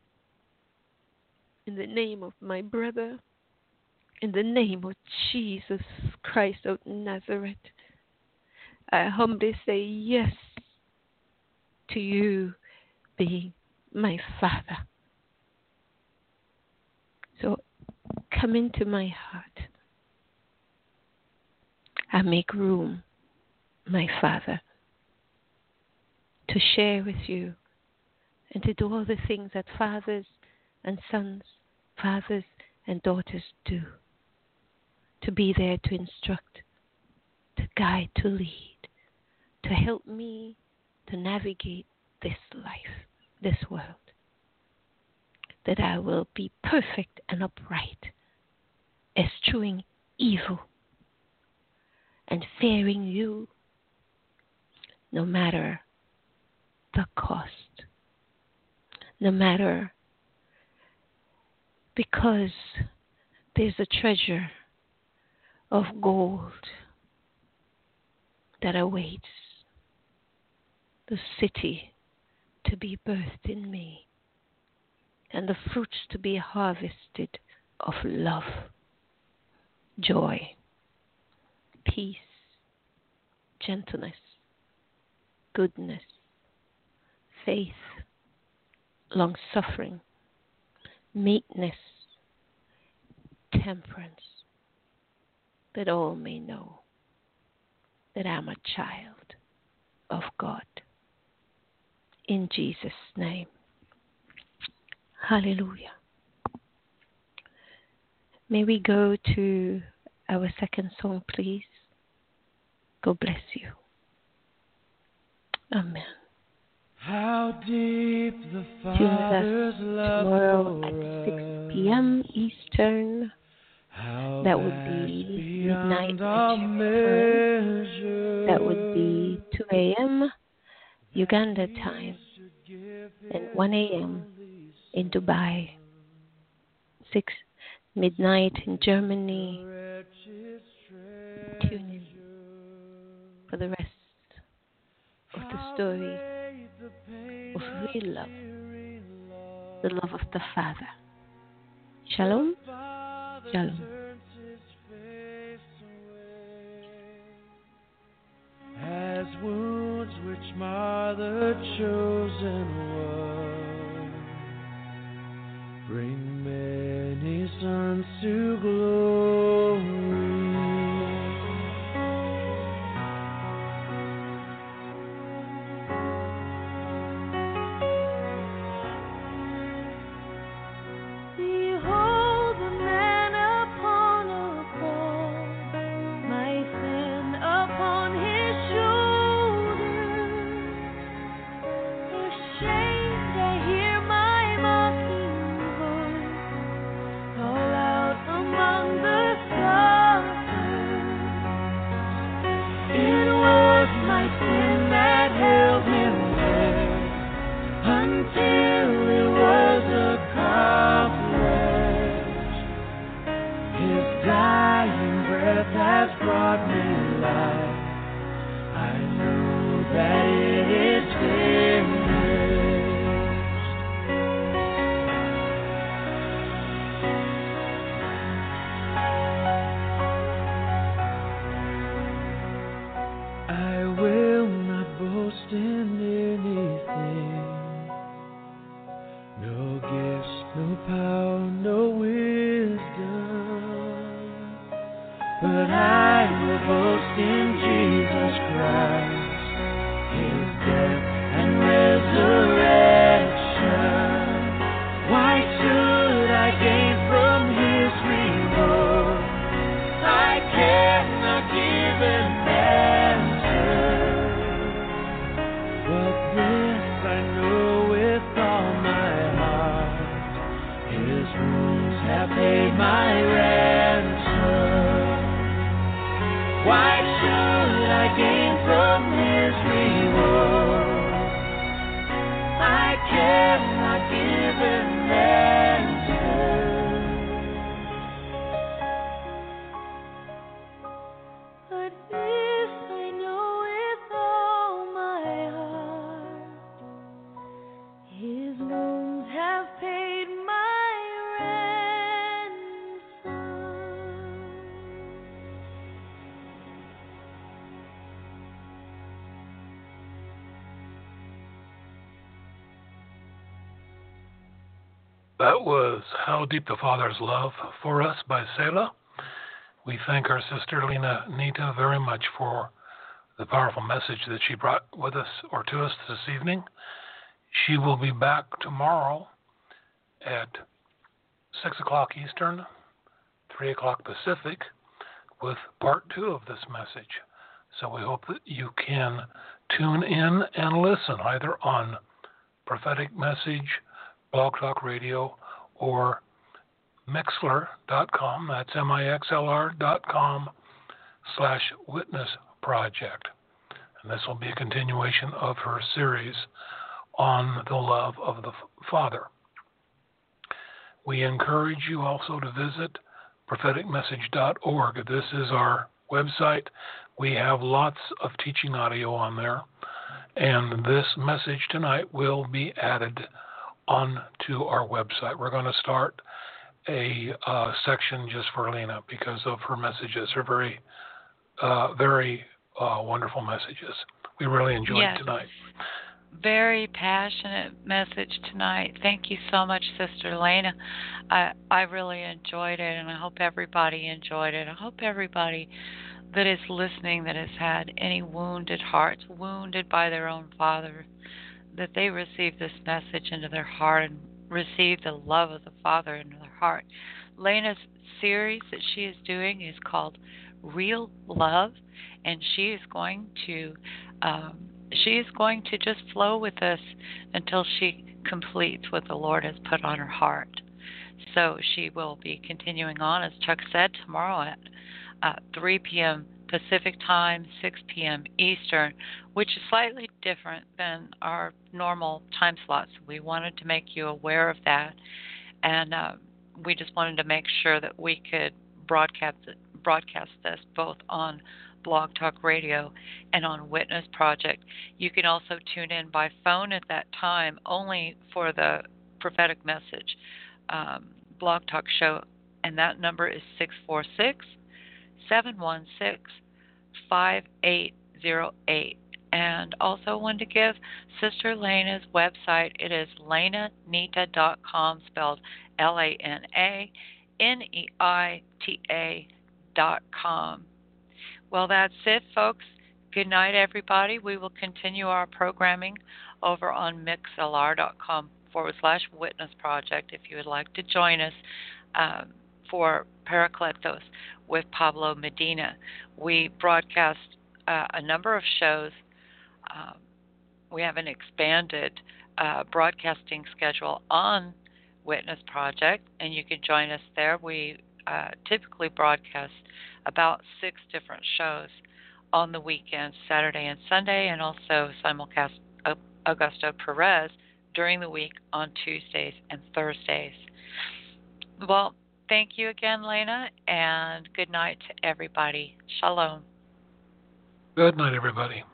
In the name of my brother, in the name of Jesus Christ of Nazareth, I humbly say yes to you being my Father. So come into my heart. I make room, my Father, to share with you and to do all the things that fathers and sons, fathers and daughters do. To be there to instruct, to guide, to lead, to help me to navigate this life, this world. That I will be perfect and upright, eschewing evil and fearing you no matter the cost, no matter because there's a treasure of gold that awaits the city to be birthed in me and the fruits to be harvested of love, joy, peace, gentleness, goodness, faith, long suffering, meekness, temperance, that all may know that I'm a child of God. In Jesus' name. Hallelujah. May we go to our second song, please. God bless you. Amen. How deep the Father's love tomorrow at 6 p.m. Eastern. How That would be midnight Nigeria. That would be 2 a.m. Uganda time and 1 a.m. in Dubai. 6 midnight in Germany. Tune in for the rest of the story of real love, the love of the Father. Shalom. Shalom. As wounds which mar the chosen one bring many sons to glory. That was How Deep the Father's Love for Us by Selah. We thank our sister Lana Neita very much for the powerful message that she brought with us or to us this evening. She will be back tomorrow at 6 o'clock Eastern, 3 o'clock Pacific, with part two of this message. So we hope that you can tune in and listen either on Prophetic Message, Blog Talk Radio, or Mixlr.com. That's M-I-X-L-R.com slash Witness Project. And this will be a continuation of her series on the love of the Father. We encourage you also to visit propheticmessage.org. This is our website. We have lots of teaching audio on there, and this message tonight will be added onto our website. We're going to start a uh, section just for Lana because of her messages, her very, uh, very uh, wonderful messages. We really enjoyed Yes. tonight. Very passionate message tonight. Thank you so much, Sister Lana. I I really enjoyed it, and I hope everybody enjoyed it. I hope everybody that is listening that has had any wounded hearts, wounded by their own father, that they receive this message into their heart and receive the love of the Father into their heart. Lana's series that she is doing is called Real Love, and she is going to um, she is going to just flow with us until she completes what the Lord has put on her heart. So she will be continuing on, as Chuck said, tomorrow at uh, 3 p.m. Pacific time, 6 p.m. Eastern, which is slightly different than our normal time slots. We wanted to make you aware of that, and uh, we just wanted to make sure that we could broadcast broadcast this both on Blog Talk Radio and on Witness Project. You can also tune in by phone at that time, only for the prophetic message um, Blog Talk show, and that number is 646 716 5808. And also want to give Sister Lana's website. It is lananeita.com, spelled L A N A N E I T A dot com. Well, that's it, folks. Good night, everybody. We will continue our programming over on mixlr.com forward slash witness project if you would like to join us um, for Paracletos with Pablo Medina. We broadcast uh, a number of shows. Um, we have an expanded uh, broadcasting schedule on Witness Project, and you can join us there. We uh, typically broadcast about six different shows on the weekends, Saturday and Sunday, and also simulcast Augusto Perez during the week on Tuesdays and Thursdays. Well, thank you again, Lana, and good night to everybody. Shalom. Good night, everybody.